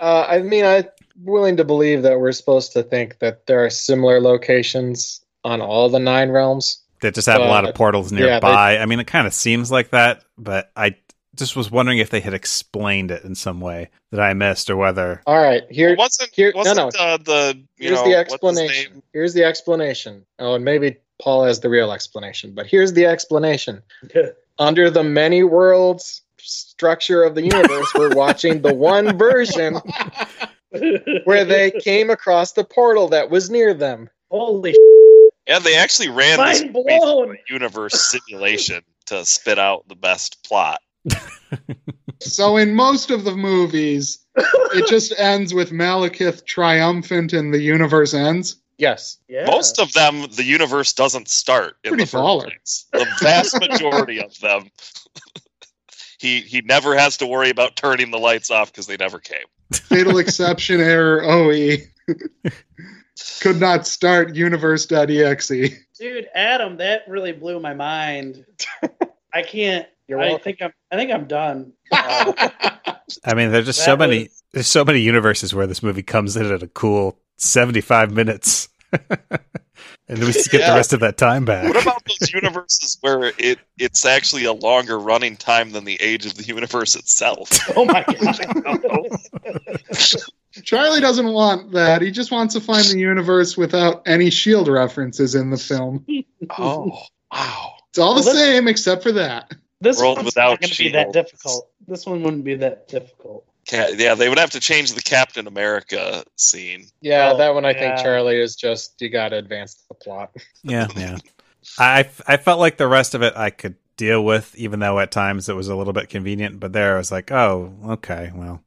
uh, I mean, I'm willing to believe that we're supposed to think that there are similar locations on all the nine realms. They just have a lot of But, portals yeah, they- nearby. I mean, it kind of seems like that, but I just was wondering if they had explained it in some way that I missed, or whether All right, here, wasn't here- no, wasn't no. Uh, the you here's know, the explanation. name? Here's the explanation. Oh, and maybe Paul has the real explanation, but here's the explanation. Under the many worlds structure of the universe, we're watching the one version where they came across the portal that was near them. Holy Yeah, they actually ran this Mind movie through blown. universe simulation to spit out the best plot. so in most of the movies, it just ends with Malekith triumphant and the universe ends. Yes. yeah. Most of them, the universe doesn't start in Pretty the first baller. place. The vast majority of them, he he never has to worry about turning the lights off because they never came. Fatal exception error OE. Could not start universe.exe. Dude, Adam, that really blew my mind. I can't. You're I welcome. think I'm. I think I'm done. Uh, I mean, there's just That so many was- there's so many universes where this movie comes in at a cool 75 minutes. And then we get Yeah. the rest of that time back. What about those universes where it it's actually a longer running time than the age of the universe itself? Oh my god. Charlie doesn't want that. He just wants to find the universe without any shield references in the film. Oh, wow. It's all the this- same except for that. This World one's without not going to be that shields. difficult. This one wouldn't be that difficult. Yeah, they would have to change the Captain America scene. Yeah, Oh, that one I think. Charlie is just you got to advance the plot. Yeah, yeah. I I felt like the rest of it I could deal with, even though at times it was a little bit convenient. But there I was like, oh, okay, well,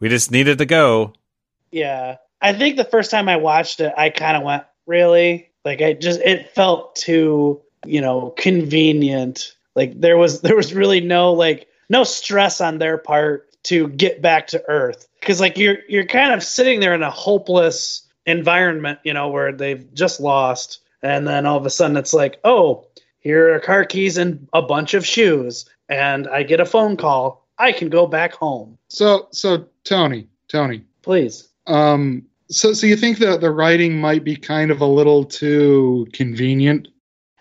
we just needed to go. Yeah. I think the first time I watched it, I kind of went, really? Like, I just, it felt too, you know, convenient. Like, there was, there was really no, like, no stress on their part to get back to Earth. Cause, like, you're, you're kind of sitting there in a hopeless environment, you know, where they've just lost. And then all of a sudden it's like, oh, here are car keys and a bunch of shoes. And I get a phone call. I can go back home. So, so Tony, Tony, Please. Um, so so you think that the writing might be kind of a little too convenient?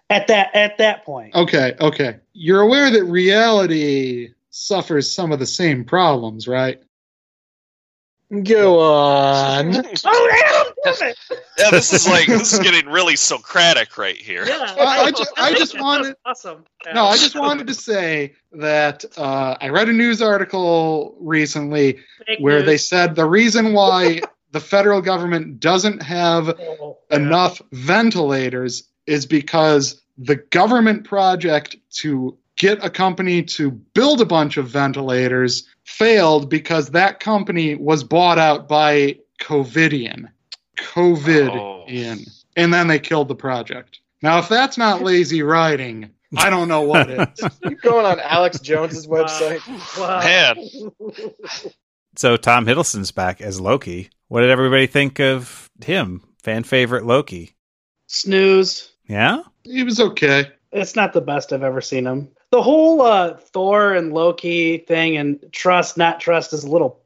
At that, at that point. Okay, okay. You're aware that reality suffers some of the same problems, right? Go on. Oh, yeah, damn it. Yeah, this is like this is getting really Socratic right here. Yeah, I- I ju- I just wanted- awesome. No, I just wanted to say that uh, I read a news article recently Fake where they said the reason why the federal government doesn't have Oh, enough ventilators is because the government project to get a company to build a bunch of ventilators failed because that company was bought out by Covidien. Covidien. Oh. And then they killed the project. Now, if that's not lazy writing, I don't know what is. you going on Alex Jones's Wow. website? Wow. Man. So Tom Hiddleston's back as Loki. What did everybody think of him? Fan favorite Loki? Snooze. Yeah. He was okay. It's not the best I've ever seen him. The whole uh, Thor and Loki thing and trust, not trust is a little.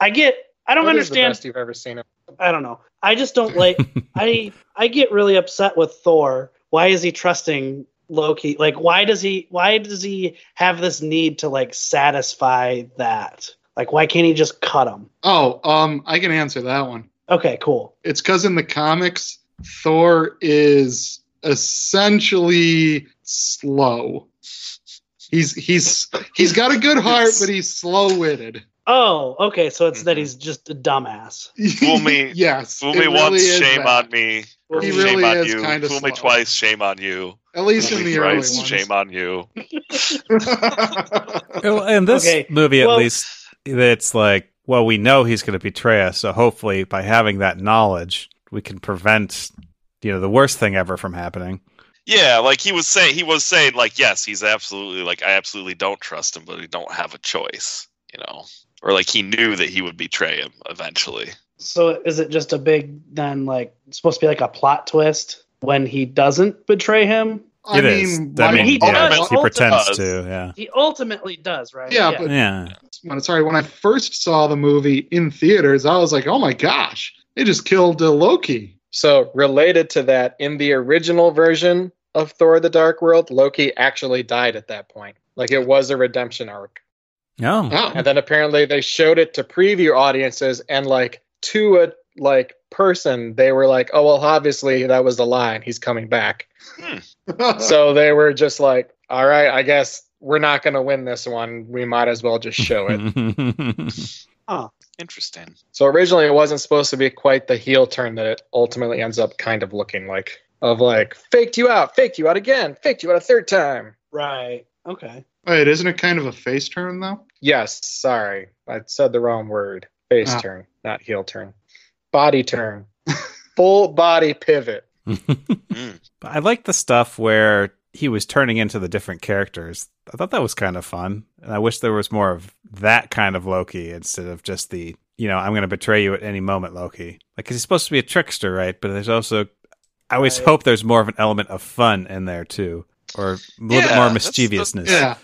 I get. I don't What is the understand. best you've ever seen him? I don't know. I just don't like. I I get really upset with Thor. Why is he trusting Loki? Like, why does he? Why does he have this need to like satisfy that? Like, why can't he just cut him? Oh, um, I can answer that one. Okay, cool. It's because in the comics, Thor is essentially slow. He's he's he's got a good heart, but he's slow witted. Oh, okay. So it's that Mhm. he's just a dumbass. Fool me- yes. Fool me really once, shame that. on me. He shame really on is you. kinda Fool me twice, shame on you. At least Fool in me the early ones. shame on you. In this Okay, movie, at well- least, it's like, well, we know he's going to betray us, so hopefully, by having that knowledge, we can prevent, you know, the worst thing ever from happening. Yeah, like he was saying, he was saying, like, yes, he's absolutely like, I absolutely don't trust him, but I don't have a choice, you know, or like he knew that he would betray him eventually. So is it just a big then like supposed to be like a plot twist when he doesn't betray him? I It is. mean, I why- mean, he yeah, does. he pretends does. to. Yeah. He ultimately does, right? Yeah, but- Yeah. when sorry when I first saw the movie in theaters, I was like, oh my gosh, they just killed uh, Loki. So related to that, in the original version of Thor: The Dark World, Loki actually died at that point. Like it was a redemption arc. Oh. Oh, And then apparently they showed it to preview audiences and like to a like person, they were like, "Oh well, obviously that was the line. He's coming back." Hmm. so they were just like, "All right, I guess we're not going to win this one. We might as well just show it." Oh. Interesting. So originally it wasn't supposed to be quite the heel turn that it ultimately ends up kind of looking like. Of like, faked you out, faked you out again, faked you out a third time. Right. Okay. wait, isn't it kind of a face turn though? Yes, sorry. I said the wrong word. Face Ah. turn, not heel turn. Body turn. Full body pivot. Mm. I like the stuff where he was turning into the different characters. I thought that was kind of fun. And I wish there was more of that kind of Loki instead of just the, you know, I'm going to betray you at any moment Loki. Like, 'cause he's supposed to be a trickster, right? But there's also, I always Right. hope there's more of an element of fun in there too. Or a little bit more that's the- mischievousness. Yeah.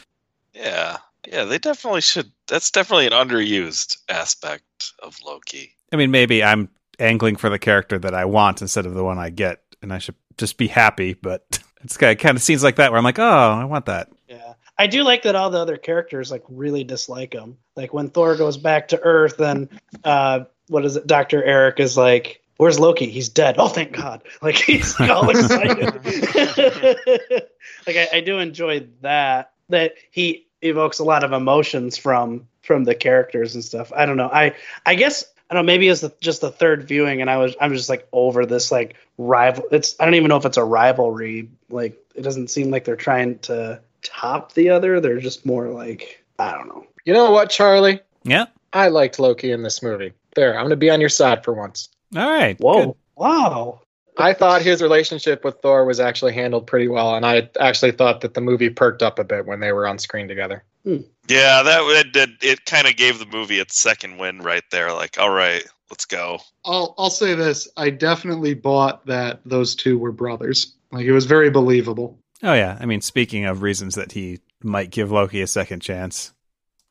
Yeah. Yeah, they definitely should. That's definitely an underused aspect of Loki. I mean, maybe I'm angling for the character that I want instead of the one I get. And I should just be happy, but it's kind of, kind of scenes like that where I'm like, oh, I want that. Yeah. I do like that all the other characters like really dislike him. Like when Thor goes back to Earth and uh what is it, Dr. Erik is like, Where's Loki? He's dead. Oh thank God. Like he's all excited. like I, I do enjoy that. That he evokes a lot of emotions from from the characters and stuff. I don't know. I I guess I don't know. Maybe it's the, just the third viewing, and I was I'm just like over this like rival. It's I don't even know if it's a rivalry. Like it doesn't seem like they're trying to top the other. They're just more like I don't know. You know what, Charlie? Yeah. I liked Loki in this movie. There, I'm going to be on your side for once. All right. Whoa! good. Wow! I thought his relationship with Thor was actually handled pretty well, and I actually thought that the movie perked up a bit when they were on screen together. Hmm. Yeah, that it did. It kind of gave the movie its second win right there. Like, all right, let's go. I'll I'll say this: I definitely bought that those two were brothers. Like it was very believable. Oh yeah. I mean, speaking of reasons that he might give Loki a second chance,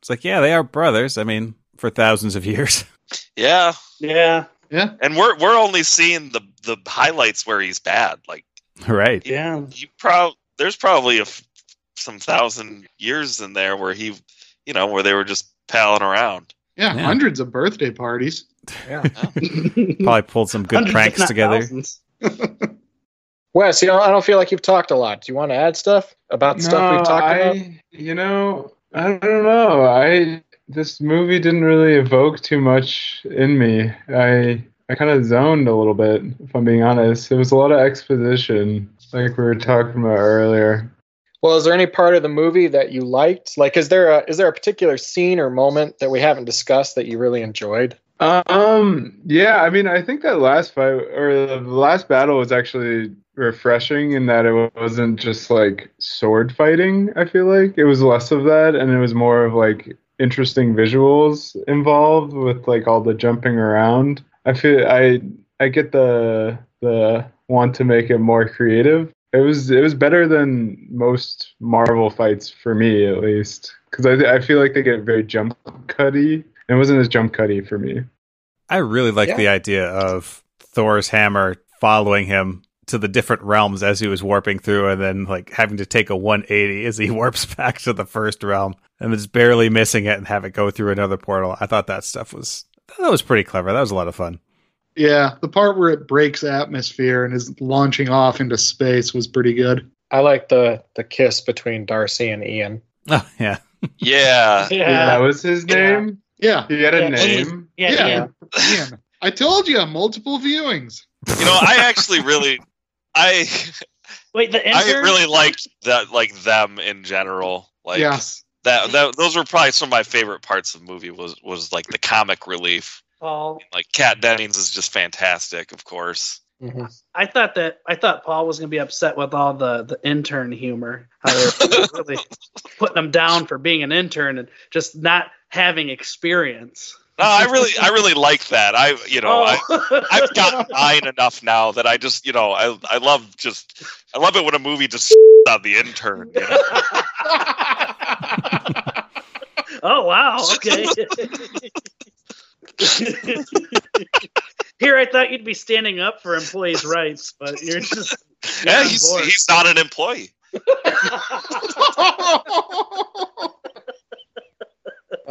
it's like, yeah, they are brothers. I mean, for thousands of years. Yeah, Yeah, Yeah, and we're we're only seeing the the highlights where he's bad. Like, right. yeah. you prob there's probably a f- some thousand years in there where he, you know, where they were just palling around. yeah, Yeah. hundreds of birthday parties. Yeah. Probably pulled some good Hundreds, pranks together. thousands. Wes, you know, I don't feel like you've talked a lot. Do you want to add stuff about stuff we've talked I, about? You know, I don't know. I this movie didn't really evoke too much in me. I I kind of zoned a little bit, if I'm being honest. It was a lot of exposition, like we were talking about earlier. Well, is there any part of the movie that you liked? Like, is there a is there a particular scene or moment that we haven't discussed that you really enjoyed? Um, yeah, I mean, I think that last fight or the last battle was actually refreshing in that it wasn't just like sword fighting. I feel like it was less of that, and it was more of like interesting visuals involved with like all the jumping around. I feel I I get the the want to make it more creative. It was it was better than most Marvel fights for me at least because I I feel like they get very jump cutty. It wasn't as jump cutty for me. I really like Yeah. the idea of Thor's hammer following him to the different realms as he was warping through and then like having to take a 180 as he warps back to the first realm and it's barely missing it and have it go through another portal. I thought that stuff was that was pretty clever. That was a lot of fun. Yeah, the part where it breaks atmosphere and is launching off into space was pretty good. I like the the kiss between Darcy and Ian. Oh, yeah. Yeah, Yeah. that was his Yeah. name. Yeah, He had a Yeah, name. Yeah, Yeah. yeah. Ian. I told you, multiple viewings. you know, I actually really, I Wait, the I really liked that, like them in general. Like yes. that, that, those were probably some of my favorite parts of the movie. Was was like the comic relief. Paul. Like Kat Dennings is just fantastic, of course. Mhm. I thought that I thought Paul was gonna be upset with all the the intern humor. How they're really putting him down for being an intern and just not having experience. No, I really, I really like that. I, you know, I, Oh. I've gotten mine enough now that I just, you know, I, I love just, I love it when a movie just on the intern. You know? oh wow, okay. Here I thought you'd be standing up for employees' rights, but you're just Yeah, he's he's not an employee.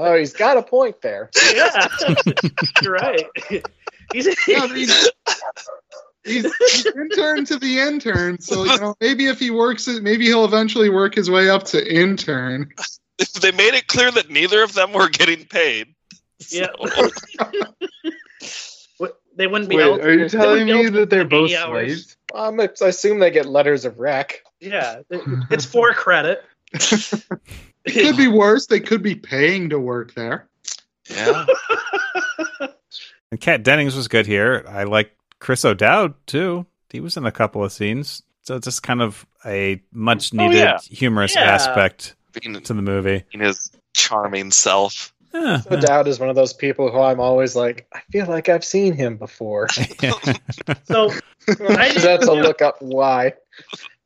Oh, he's got a point there. yeah, you're right. He's, Yeah, he's, he's, he's intern to the intern, so you know maybe if he works it, maybe he'll eventually work his way up to intern. If they made it clear that neither of them were getting paid. Yeah. So- What- they wouldn't be. Wait, eligible- are you telling me that they're both slaves? Um, I assume they get letters of rec. Yeah, it's for credit. It could be worse. They could be paying to work there. yeah. And Kat Dennings was good here. I like Chris O'Dowd too. He was in a couple of scenes. So it's just kind of a much oh, needed yeah. humorous Yeah. aspect Being to the movie. in his charming self. Yeah. No doubt is one of those people who I'm always like, I feel like I've seen him before. So I That's a look up why.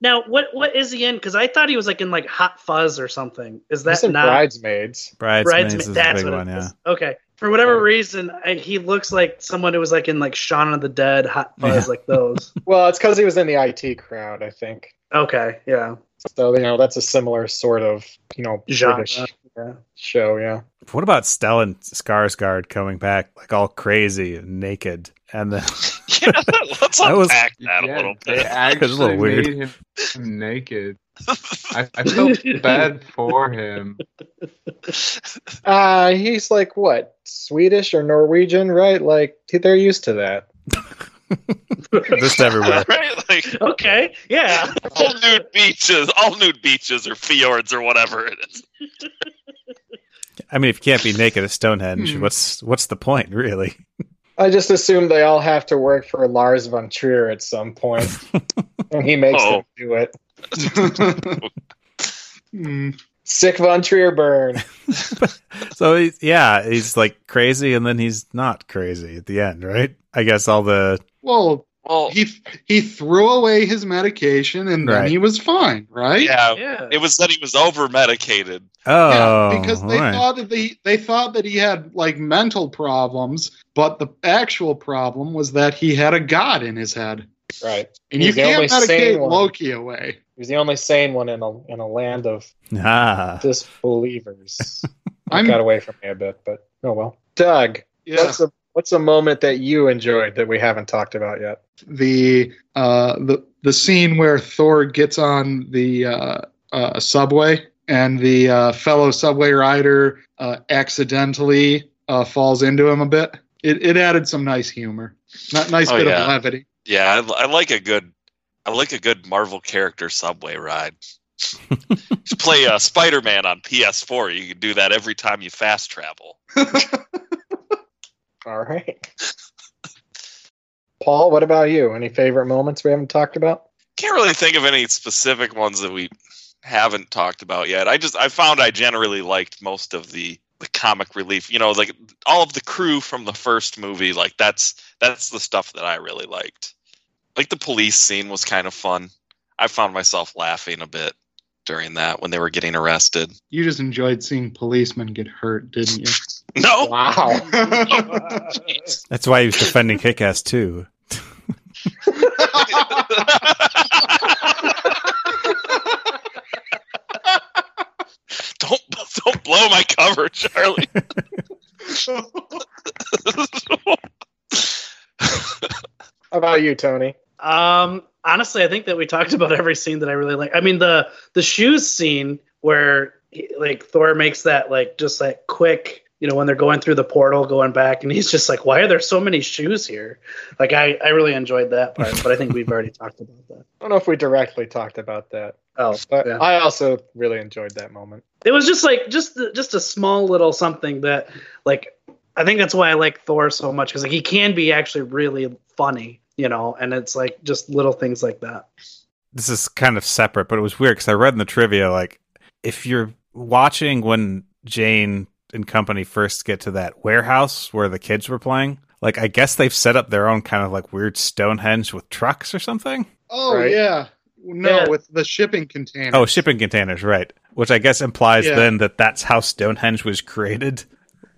Now, what what is he in? Because I thought he was like in like Hot Fuzz or something. Is that not Bridesmaids. Bridesmaids Bridesmaid? is a That's big what one, yeah. is. Okay. For whatever reason, I, he looks like someone who was like in like Shaun of the Dead, Hot Fuzz, Yeah. like those. Well, it's because he was in the IT crowd, I think. Okay, yeah. So you know that's a similar sort of you know Genre. British Yeah. show. Yeah. What about Stellan Skarsgård coming back like all crazy and naked? And then yeah, let's That was- unpack that a Yeah, little they bit. actually a little weird. made him naked. I, I felt bad for him. Uh, he's like what Swedish or Norwegian, right? Like they're used to that. just everywhere. right? Like Okay, yeah. all nude beaches, all nude beaches or fjords or whatever it is. I mean, if you can't be naked at Stonehenge, Hmm. what's what's the point, really? I just assume they all have to work for Lars von Trier at some point, and he makes Oh. them do it. Hmm. Sick von Trier burn. So he's, yeah, he's like crazy, and then he's not crazy at the end, right? I guess all the Well, Well, he he threw away his medication and then he was fine, right? yeah, Yeah. it was that he was over medicated. oh, Yeah, because they right. thought that they they thought that he had like mental problems, but the actual problem was that he had a god in his head, Right. and He's you the can't only sane medicate. Loki away. He was the only sane one in a in a land of ah, disbelievers. I'm- got away from me a bit, but oh well. Doug, Yeah, what's a what's a moment that you enjoyed that we haven't talked about yet? The uh the the scene where Thor gets on the uh, uh subway and the uh, fellow subway rider uh, accidentally uh, falls into him a bit. It, it added some nice humor, not nice Oh, bit yeah. of levity. Yeah, I, I like a good, I like a good Marvel character subway ride. Just play uh, Spider Man on PS4. You can do that every time you fast travel. All right. Paul, what about you? Any favorite moments we haven't talked about? Can't really think of any specific ones that we haven't talked about yet. I just I found I generally liked most of the the comic relief. You know, like all of the crew from the first movie. Like that's that's the stuff that I really liked. Like the police scene was kind of fun. I found myself laughing a bit during that when they were getting arrested. You just enjoyed seeing policemen get hurt, didn't you? No, Wow. that's why he was defending Kick-Ass too. don't don't blow my cover, Charlie. How about you, Tony? Um, honestly, I think that we talked about every scene that I really like. I mean, the the shoes scene where he- like Thor makes that like just like quick, you know, when they're going through the portal, going back, and he's just like, "Why are there so many shoes here?" Like, I I really enjoyed that part, but I think we've already talked about that. I don't know if we directly talked about that, Oh, but yeah. I also really enjoyed that moment. it was just like just just a small little something that like I think that's why I like Thor so much because like he can be actually really funny, you know, and it's like just little things like that. this is kind of separate, but it was weird because I read in the trivia like if you're watching when Jane and company first get to that warehouse where the kids were playing, like I guess they've set up their own kind of like weird Stonehenge with trucks or something. oh Right. yeah, no, Yeah. with the shipping container. Oh, shipping containers, right? Which I guess implies Yeah. then that that's how Stonehenge was created.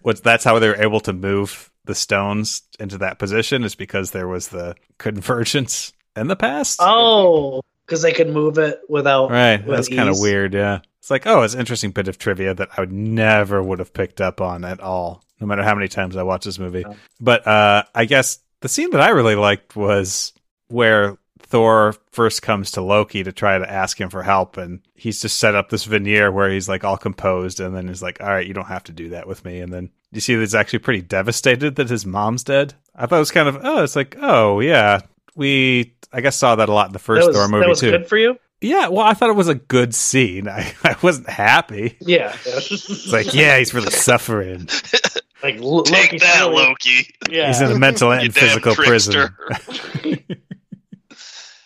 What that's how they were able to move the stones into that position is because there was the convergence in the past. Oh, because they could move it without Right. with That's kind of weird. Yeah. It's like, oh, it's an interesting bit of trivia that I would never would have picked up on at all, no matter how many times I watch this movie. No. But uh, I guess the scene that I really liked was where Thor first comes to Loki to try to ask him for help, and he's just set up this veneer where he's like all composed, and then he's like, "All right, you don't have to do that with me." And then you see that he's actually pretty devastated that his mom's dead. I thought it was kind of, oh, it's like, oh yeah, we I guess saw that a lot in the first was, Thor movie that was too. good for you. Yeah, well, I thought it was a good scene. I, I wasn't happy. Yeah, It's like, yeah, he's really suffering. like L- Take Loki's that, really- Loki. Yeah, He's in a mental and physical prison.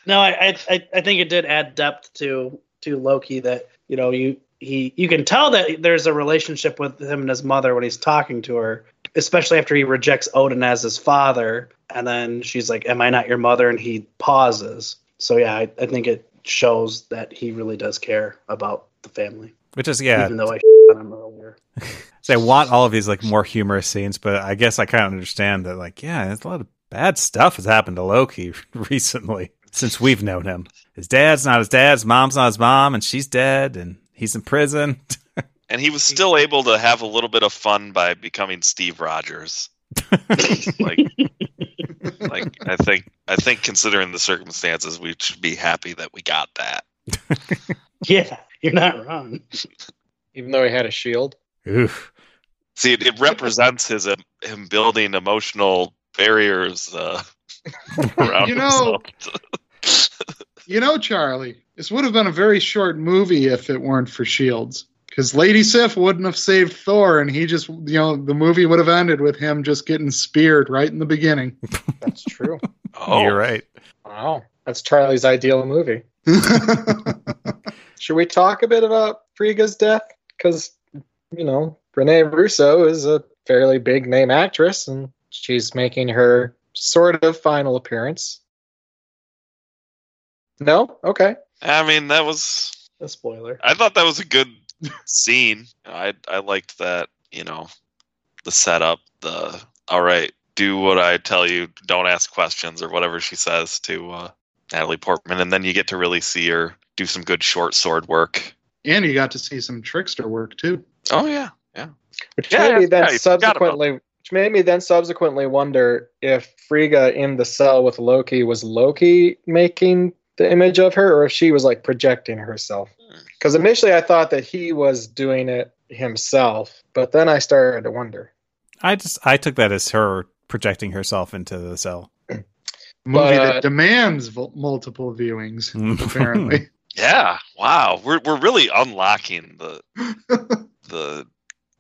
No, I, I I I think it did add depth to to Loki that you know you he you can tell that there's a relationship with him and his mother when he's talking to her, especially after he rejects Odin as his father, and then she's like, "Am I not your mother?" and he pauses. So yeah, I, I think it shows that he really does care about the family. Which is yeah. Even though I shit on him earlier. So I want all of these like more humorous scenes, but I guess I kind of understand that like yeah, there's a lot of bad stuff has happened to Loki recently since we've known him. His dad's not his dad's mom's not his mom, and she's dead, and he's in prison. And he was still able to have a little bit of fun by becoming Steve Rogers. like, like I think I think considering the circumstances, we should be happy that we got that. Yeah, you're not wrong. Even though he had a shield. Oof. See, it, it represents his um, him building emotional barriers uh, around You know- himself. You know, Charlie, this would have been a very short movie if it weren't for Shields. Because Lady Sif wouldn't have saved Thor, and he just, you know, the movie would have ended with him just getting speared right in the beginning. That's true. Oh, You're right. wow. That's Charlie's ideal movie. Should we talk a bit about Frigga's death? Because, you know, Rene Russo is a fairly big name actress, and she's making her sort of final appearance. No? Okay. I mean, that was. A spoiler. I thought that was a good scene. I I liked that. You know, the setup. The all right, do what I tell you. Don't ask questions or whatever she says to uh, Natalie Portman, and then you get to really see her do some good short sword work. and you got to see some trickster work, too. Oh yeah, yeah. Which Yeah, made me yeah, then yeah, you forgot about subsequently which made me then subsequently wonder if Frigga in the cell with Loki was Loki making the image of her or if she was like projecting herself. Hmm. Because initially I thought that he was doing it himself, but then I started to wonder. I just I took that as her projecting herself into the cell. Movie But, uh, that demands vo- multiple viewings, apparently. yeah. Wow, we're we're really unlocking the the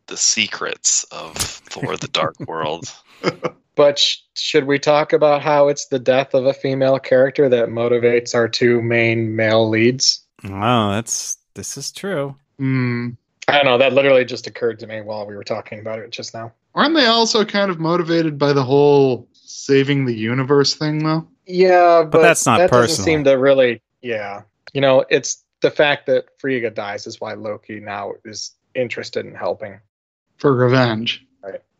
the secrets of Thor: The Dark World. But sh- should we talk about how it's the death of a female character that motivates our two main male leads? Oh, that's this is true. Hmm. I don't know. That literally just occurred to me while we were talking about it just now. Aren't they also kind of motivated by the whole saving the universe thing, though? Yeah, but, that's not that personal. doesn't seem to really. Yeah, you know, it's the fact that Frigga dies is why Loki now is interested in helping. For revenge.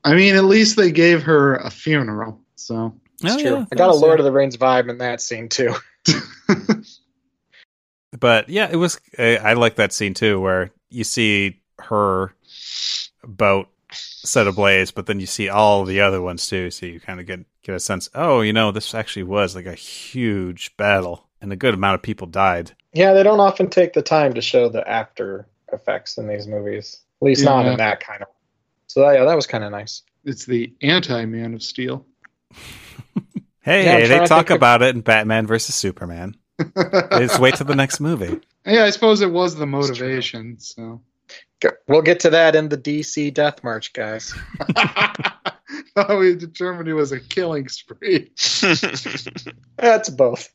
Right. I mean, at least they gave her a funeral, so. It's Oh, true. yeah, I got a that's- Lord of the Rings vibe in that scene too. But yeah, it was. I, I like that scene too, where you see her boat set ablaze, but then you see all the other ones too, so you kind of get get a sense. Oh, you know, this actually was like a huge battle, and a good amount of people died. Yeah, they don't often take the time to show the after effects in these movies. At least not in that kind of. So yeah, that was kind of nice. It's the anti Man of Steel. Hey, Yeah, they talk think of- about it in Batman versus Superman. Just wait till the next movie. yeah, I suppose it was the motivation, so. We'll get to that in the DC Death March, guys. oh, we determined it was a killing spree. That's both.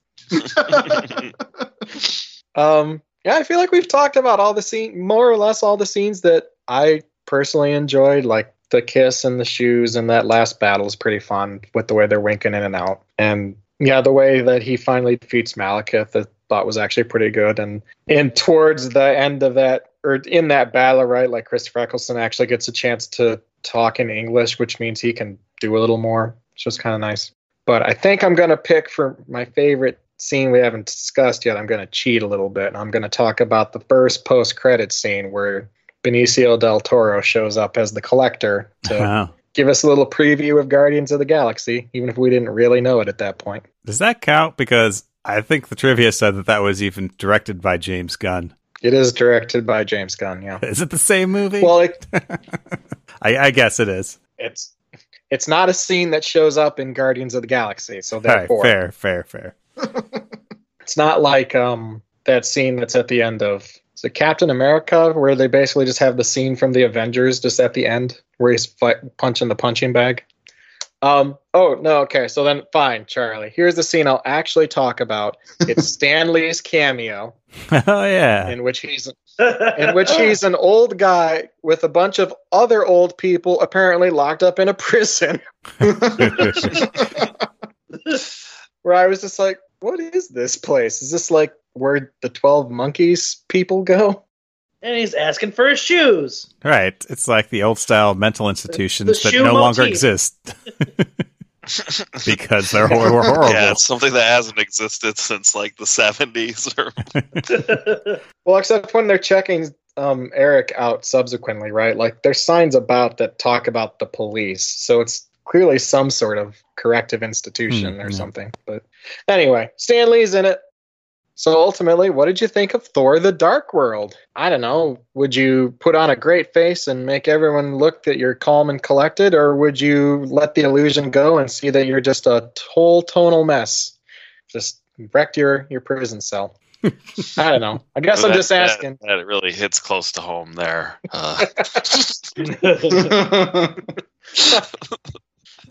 Um, yeah, I feel like we've talked about all the scene, more or less all the scenes that I personally enjoyed, like the kiss and the shoes, and that last battle is pretty fun with the way they're winking in and out, and yeah, the way that he finally defeats Malekith, I thought was actually pretty good, and and towards the end of that, or in that battle, right, like Christopher Eccleston actually gets a chance to talk in English, which means he can do a little more, which was kind of nice. But I think I'm gonna pick for my favorite scene we haven't discussed yet. I'm gonna cheat a little bit. and I'm gonna talk about the first post-credit scene where Benicio del Toro shows up as the collector to Wow. give us a little preview of Guardians of the Galaxy, even if we didn't really know it at that point. Does that count? Because I think the trivia said that that was even directed by James Gunn. It is directed by James Gunn. Yeah. Is it the same movie? Well, it, I, I guess it is. it's it's not a scene that shows up in Guardians of the Galaxy, so All right, therefore fair, fair, fair. it's not like um that scene that's at the end of is it Captain America where they basically just have the scene from the Avengers just at the end where he's fight, punching the punching bag. Um. Oh no. Okay. So then, fine, Charlie. Here's the scene I'll actually talk about. It's Stan Lee's cameo, oh yeah. in which he's in which he's an old guy with a bunch of other old people apparently locked up in a prison. Where I was just like, what is this place? Is this like where the twelve monkeys people go? And he's asking for his shoes. Right. It's like the old style mental institutions the that shoe no longer exist because they're hor- horrible. Yeah, it's something that hasn't existed since like the 70s. Or, Well, except when they're checking um, Erik out subsequently, right? Like there's signs about that talk about the police, so it's clearly some sort of corrective institution Hmm, or something. But anyway, Stan Lee's in it. So ultimately, what did you think of Thor: The Dark World? I don't know. Would you put on a great face and make everyone look that you're calm and collected, or would you let the illusion go and see that you're just a whole tonal mess? Just wrecked your your prison cell. I don't know. I guess I'm that- just that- asking. That, really hits close to home there. Uh,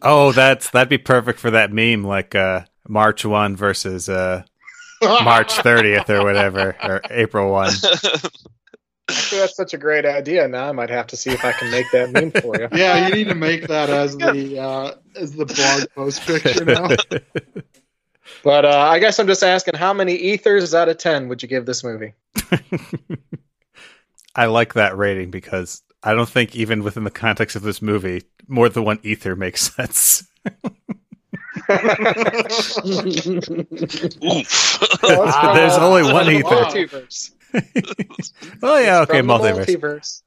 Oh, that's that'd be perfect for that meme, like uh, March one versus uh, March thirtieth or whatever, or April one. Actually, that's such a great idea. Now I might have to see if I can make that meme for you. yeah, you need to make that as the uh, as the blog post picture now. But uh, I guess I'm just asking, how many ethers out of ten would you give this movie? I like that rating because I don't think even within the context of this movie, more than one ether makes sense. Oof. Well, it's from, There's only one ether. Multiverse. oh yeah, It's okay, from the multiverse. multiverse.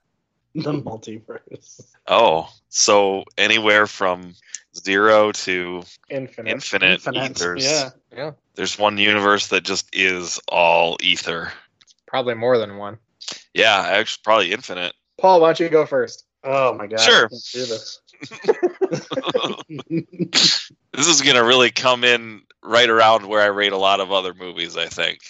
the multiverse. oh, so anywhere from zero to Infinite. infinite, Infinite, ethers. yeah. Yeah, There's one universe that just is all ether. probably more than one. Yeah, actually, probably infinite. Paul, why don't you go first? Oh my god. Sure. I can't do this. This is gonna really come in right around where I rate a lot of other movies. I think.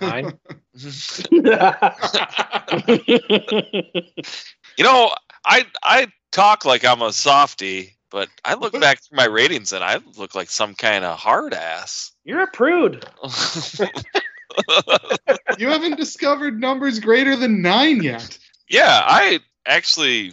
Nine. You know, I I talk like I'm a softie, but I look back through my ratings and I look like some kind of hard ass. You're a prude. You haven't discovered numbers greater than nine yet. yeah, I actually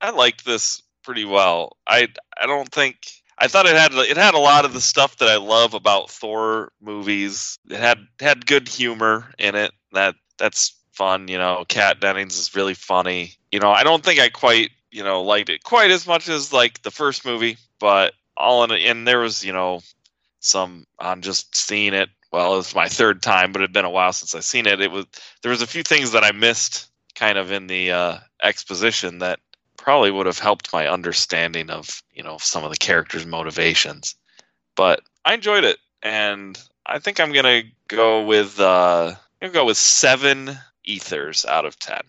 I liked this pretty well. I I don't think I thought it had it had a lot of the stuff that I love about Thor movies. It had had good humor in it. That that's fun, you know. Kat Dennings is really funny. You know, I don't think I quite, you know, liked it quite as much as like the first movie, but all in and there was, you know, some on just seeing it. Well, it's my third time, but it had been a while since I've seen it. It was there was a few things that I missed kind of in the uh, exposition that probably would have helped my understanding of you know some of the characters' motivations. But I enjoyed it, and I think I'm gonna go with uh, I'm gonna go with seven ethers out of ten.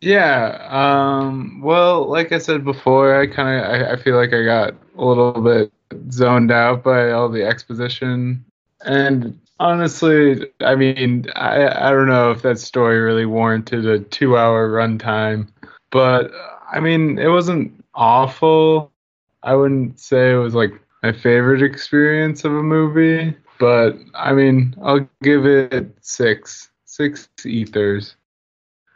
Yeah. Um, well, like I said before, I kind of I, I feel like I got a little bit zoned out by all the exposition, and honestly, I mean, I I don't know if that story really warranted a two-hour runtime, but I mean, it wasn't awful. I wouldn't say it was like my favorite experience of a movie, but I mean, I'll give it six, six ethers.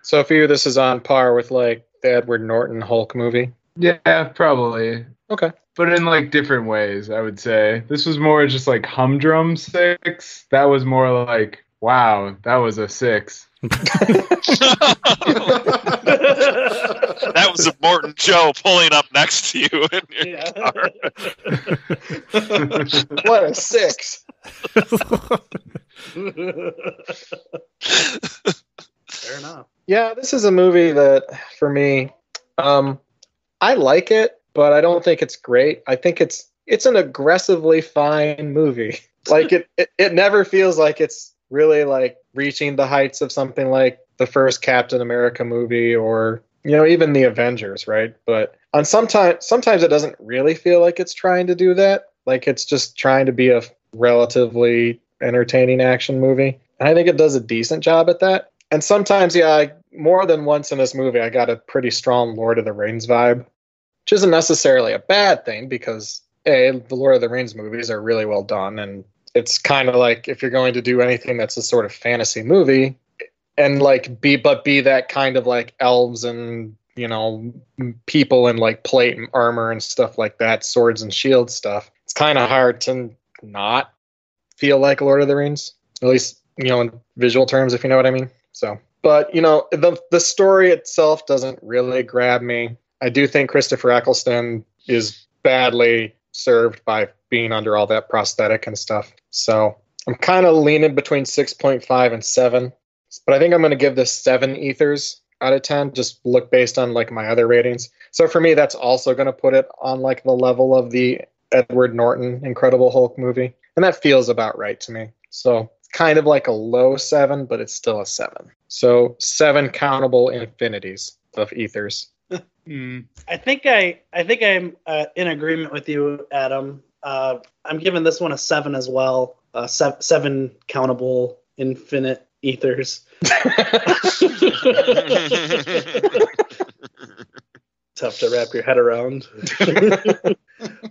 So for you, this is on par with like the Edward Norton Hulk movie. Yeah, probably. Okay. But in like different ways, I would say. This was more just like humdrum six. That was more like, wow, that was a six. that was a Morton Joe pulling up next to you in your Yeah. car. What a six! Fair enough. Yeah, this is a movie that for me, um, I like it, but I don't think it's great. I think it's it's an aggressively fine movie. Like it, it, it never feels like it's really like reaching the heights of something like the first Captain America movie or you know even the Avengers, right? But on sometimes sometimes it doesn't really feel like it's trying to do that. Like it's just trying to be a relatively entertaining action movie. And I think it does a decent job at that. And sometimes, yeah, I, more than once in this movie, I got a pretty strong Lord of the Rings vibe, which isn't necessarily a bad thing because a the Lord of the Rings movies are really well done, and it's kind of like if you're going to do anything that's a sort of fantasy movie, and like be but be that kind of like elves and you know people in like plate and armor and stuff like that, swords and shield stuff. It's kind of hard to not feel like Lord of the Rings. At least you know, in visual terms, if you know what I mean. So, but you know, the the story itself doesn't really grab me. I do think Christopher Eccleston is badly served by being under all that prosthetic and stuff. So I'm kind of leaning between 6.5 and 7. But I think I'm going to give this 7 ethers out of 10, just look based on like my other ratings. So for me, that's also going to put it on like the level of the Edward Norton Incredible Hulk movie. And that feels about right to me. So it's kind of like a low 7, but it's still a 7. So seven countable infinities of ethers. Hmm. I think I I think I'm uh, in agreement with you, Adam. Uh, I'm giving this one a seven as well. Uh, seven, seven countable infinite ethers. Tough to wrap your head around.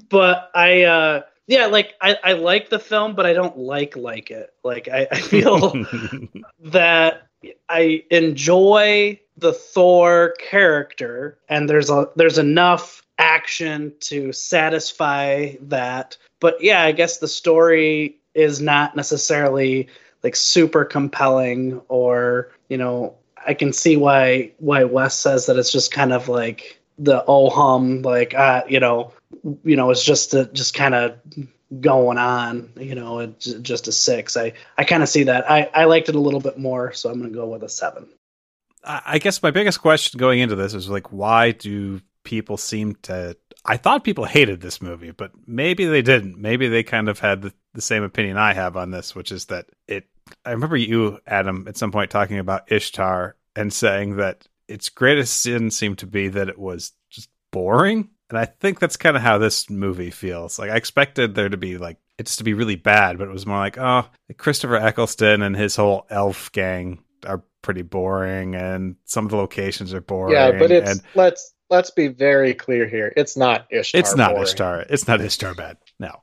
but I uh, yeah, like I, I like the film, but I don't like like it. Like I, I feel that I enjoy the Thor character, and there's a there's enough action to satisfy that. But yeah, I guess the story is not necessarily like super compelling, or you know, I can see why why Wes says that it's just kind of like the oh hum, like uh, you know, you know, it's just a, just kind of going on. You know, just a six. I I kind of see that. I I liked it a little bit more, so I'm gonna go with a seven. I guess my biggest question going into this is like, why do people seem to? I thought people hated this movie, but maybe they didn't. Maybe they kind of had the, the same opinion I have on this, which is that it. I remember you, Adam, at some point talking about Ishtar and saying that its greatest sin seemed to be that it was just boring. And I think that's kind of how this movie feels. Like I expected there to be like it's to be really bad, but it was more like, oh, Christopher Eccleston and his whole elf gang are pretty boring, and some of the locations are boring. yeah, but it's and let's let's be very clear here. It's not Ishtar. it's not boring. Ishtar. It's not Ishtar bad. No,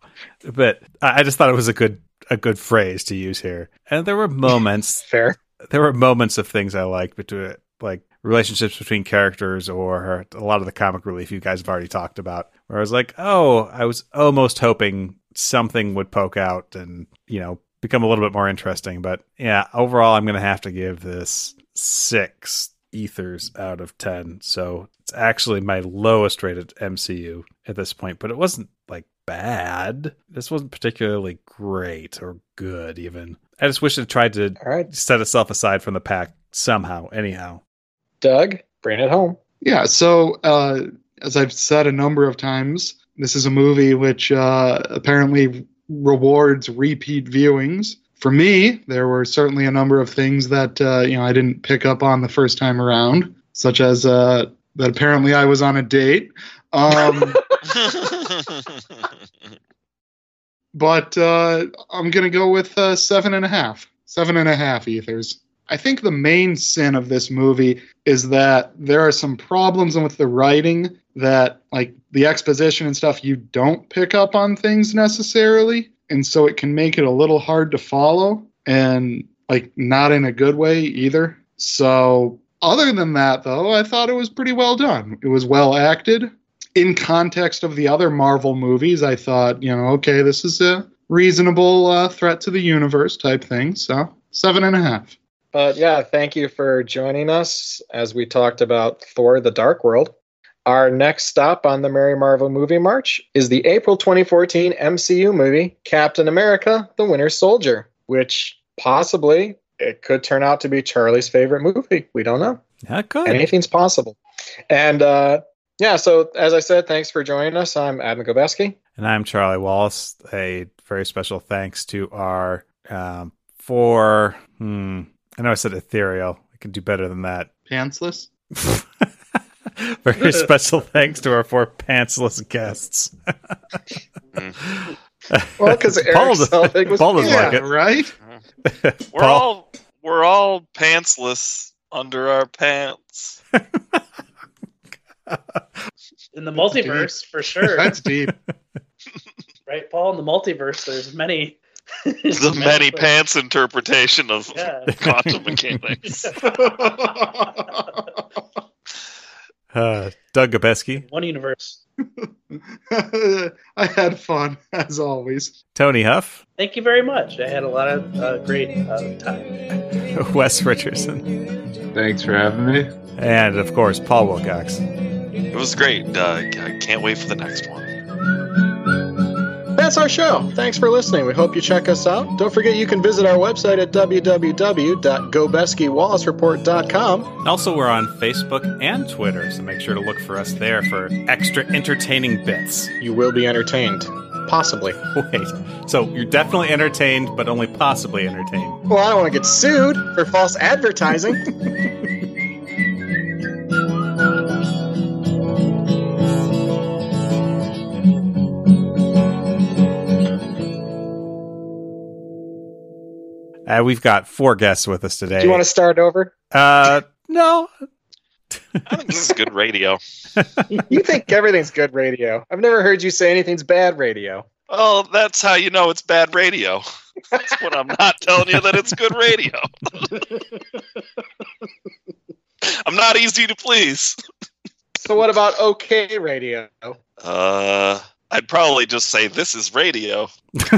but I just thought it was a good a good phrase to use here. And there were moments Fair. there were moments of things I liked between like relationships between characters or a lot of the comic relief you guys have already talked about where I was like, "Oh, I was almost hoping something would poke out and, you know, become a little bit more interesting." But yeah, overall I'm going to have to give this 6 ethers out of 10. So, actually my lowest rated MCU at this point, but it wasn't like bad. This wasn't particularly great or good even. I just wish it tried to All right, set itself aside from the pack somehow, anyhow. Doug, bring it home. Yeah, so uh, as I've said a number of times, this is a movie which uh, apparently rewards repeat viewings. For me, there were certainly a number of things that uh, you know I didn't pick up on the first time around, such as uh, that apparently I was on a date. Um, but uh, I'm gonna go with uh, seven and a half. Seven and a half ethers. I think the main sin of this movie is that there are some problems with the writing that, like the exposition and stuff, you don't pick up on things necessarily, and so it can make it a little hard to follow, and like not in a good way either. So, other than that, though, I thought it was pretty well done. It was well acted in context of the other Marvel movies, I thought, you know, okay, this is a reasonable uh, threat to the universe type thing. So seven and a half. But yeah, thank you for joining us as we talked about Thor the Dark World. Our next stop on the Merry Marvel Movie March is the April 2014 MCU movie Captain America the Winter Soldier, which possibly it could turn out to be Charlie's favorite movie. We don't know. Yeah, good. Anything's possible. And uh, yeah, so as I said, thanks for joining us. I'm Adam Gobeski. And I'm Charlie Wallace. A very special thanks to our um, four. Hmm, I know I said ethereal. I can do better than that. Pantsless. very special thanks to our four pantsless guests. Well, because Erik Paul Selvig was Paul doesn't yeah, like it. right? we're Paul- all we're all pantsless under our pants. In the multiverse, for sure. That's deep. right, Paul? In the multiverse, there's many. the many pants interpretation of Yeah. quantum mechanics. Uh, Doug Gobeski. One universe. I had fun as always. Tony Huff, Thank you very much. I had a lot of uh, great uh, time. Wes Richardson, Thanks for having me. and of course Paul Wilcox. It was great. Uh, I can't wait for the next one. That's our show. Thanks for listening. We hope you check us out. Don't forget you can visit our website at www.gobeskiwallacereport.com. Also, we're on Facebook and Twitter, so make sure to look for us there for extra entertaining bits. You will be entertained. Possibly. Wait, so you're definitely entertained, but only possibly entertained. Well, I don't want to get sued for false advertising. Uh, we've got four guests with us today. Do you want to start over? Uh, no. I think this is good radio. You think everything's good radio. I've never heard you say anything's bad radio. Well, that's how you know it's bad radio. That's when I'm not telling you that it's good radio. I'm not easy to please. So what about okay radio? Uh, I'd probably just say this is radio.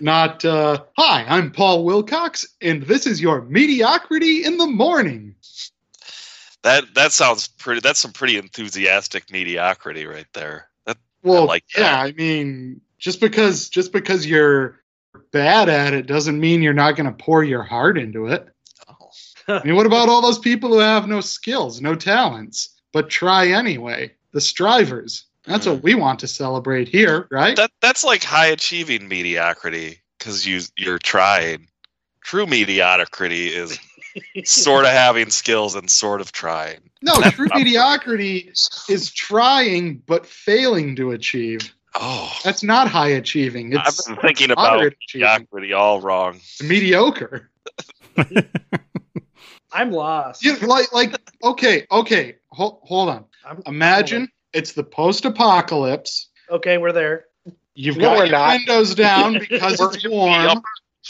Not, uh, hi, I'm Paul Wilcox, and this is your mediocrity in the morning. That that sounds pretty. That's some pretty enthusiastic mediocrity right there. That Well, like that. yeah, I mean, just because just because you're bad at it doesn't mean you're not going to pour your heart into it. oh. I mean, what about all those people who have no skills, no talents, but try anyway? The strivers. That's what hmm. we want to celebrate here, right? that that's like high achieving mediocrity because you you're trying. True mediocrity is sort of having skills and sort of trying. No, true mediocrity is trying but failing to achieve. Oh, That's not high achieving. I've been thinking about moderate achieving. mediocrity all wrong. It's mediocre. I'm lost. You, like, like, okay, okay, hold, hold on. I'm- Imagine it's the post-apocalypse. Okay, we're there. You've No, got we're your not. windows down because We're it's warm. up-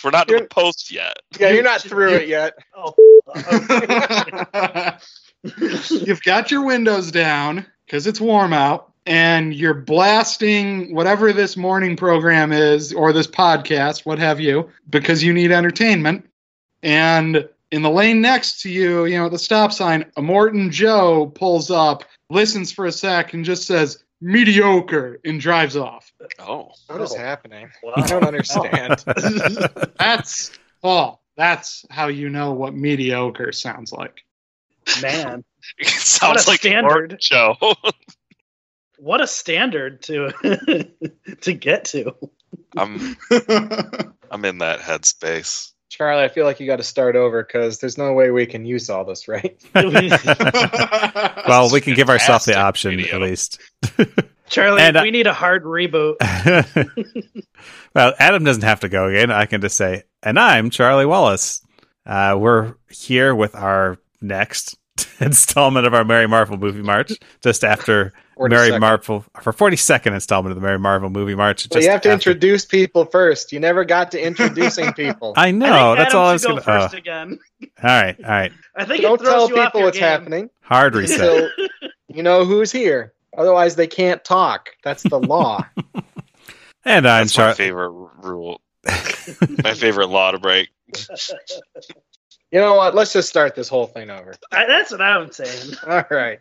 We're not to the You're- post yet. Yeah, you're not through it yet. Oh, You've got your windows down because it's warm out, and you're blasting whatever this morning program is or this podcast, what have you, because you need entertainment. And in the lane next to you, you know, at the stop sign, Immortan Joe pulls up, listens for a sec, and just says mediocre and drives off. Oh, What is Oh. happening? wow. I don't understand. That's Paul. That's how you know what mediocre sounds like. man. it sounds a like standard. Morton show. What a standard to to get to. I'm I'm in that headspace. Charlie, I feel like you got to start over because there's no way we can use all this, right? well, we can give ourselves the option video. at least. Charlie, And, uh, we need a hard reboot. well, Adam doesn't have to go again. I can just say, and I'm Charlie Wallace. Uh, we're here with our next installment of our Merry Marvel movie march, just after 42nd. Merry Marvel for 42nd installment of the Merry Marvel movie march. But just you have to after- introduce people first. You never got to introducing people. I I know. think that's Adam all I should was go going to. Uh, first again. all right. All right. I think Don't it tell you people what's game. happening Hard reset. until you know who's here. Otherwise, they can't talk. That's the law. and I'm That's my favorite rule. my favorite law to break. you know what? Let's just start this whole thing over. I, that's what I'm saying. All right.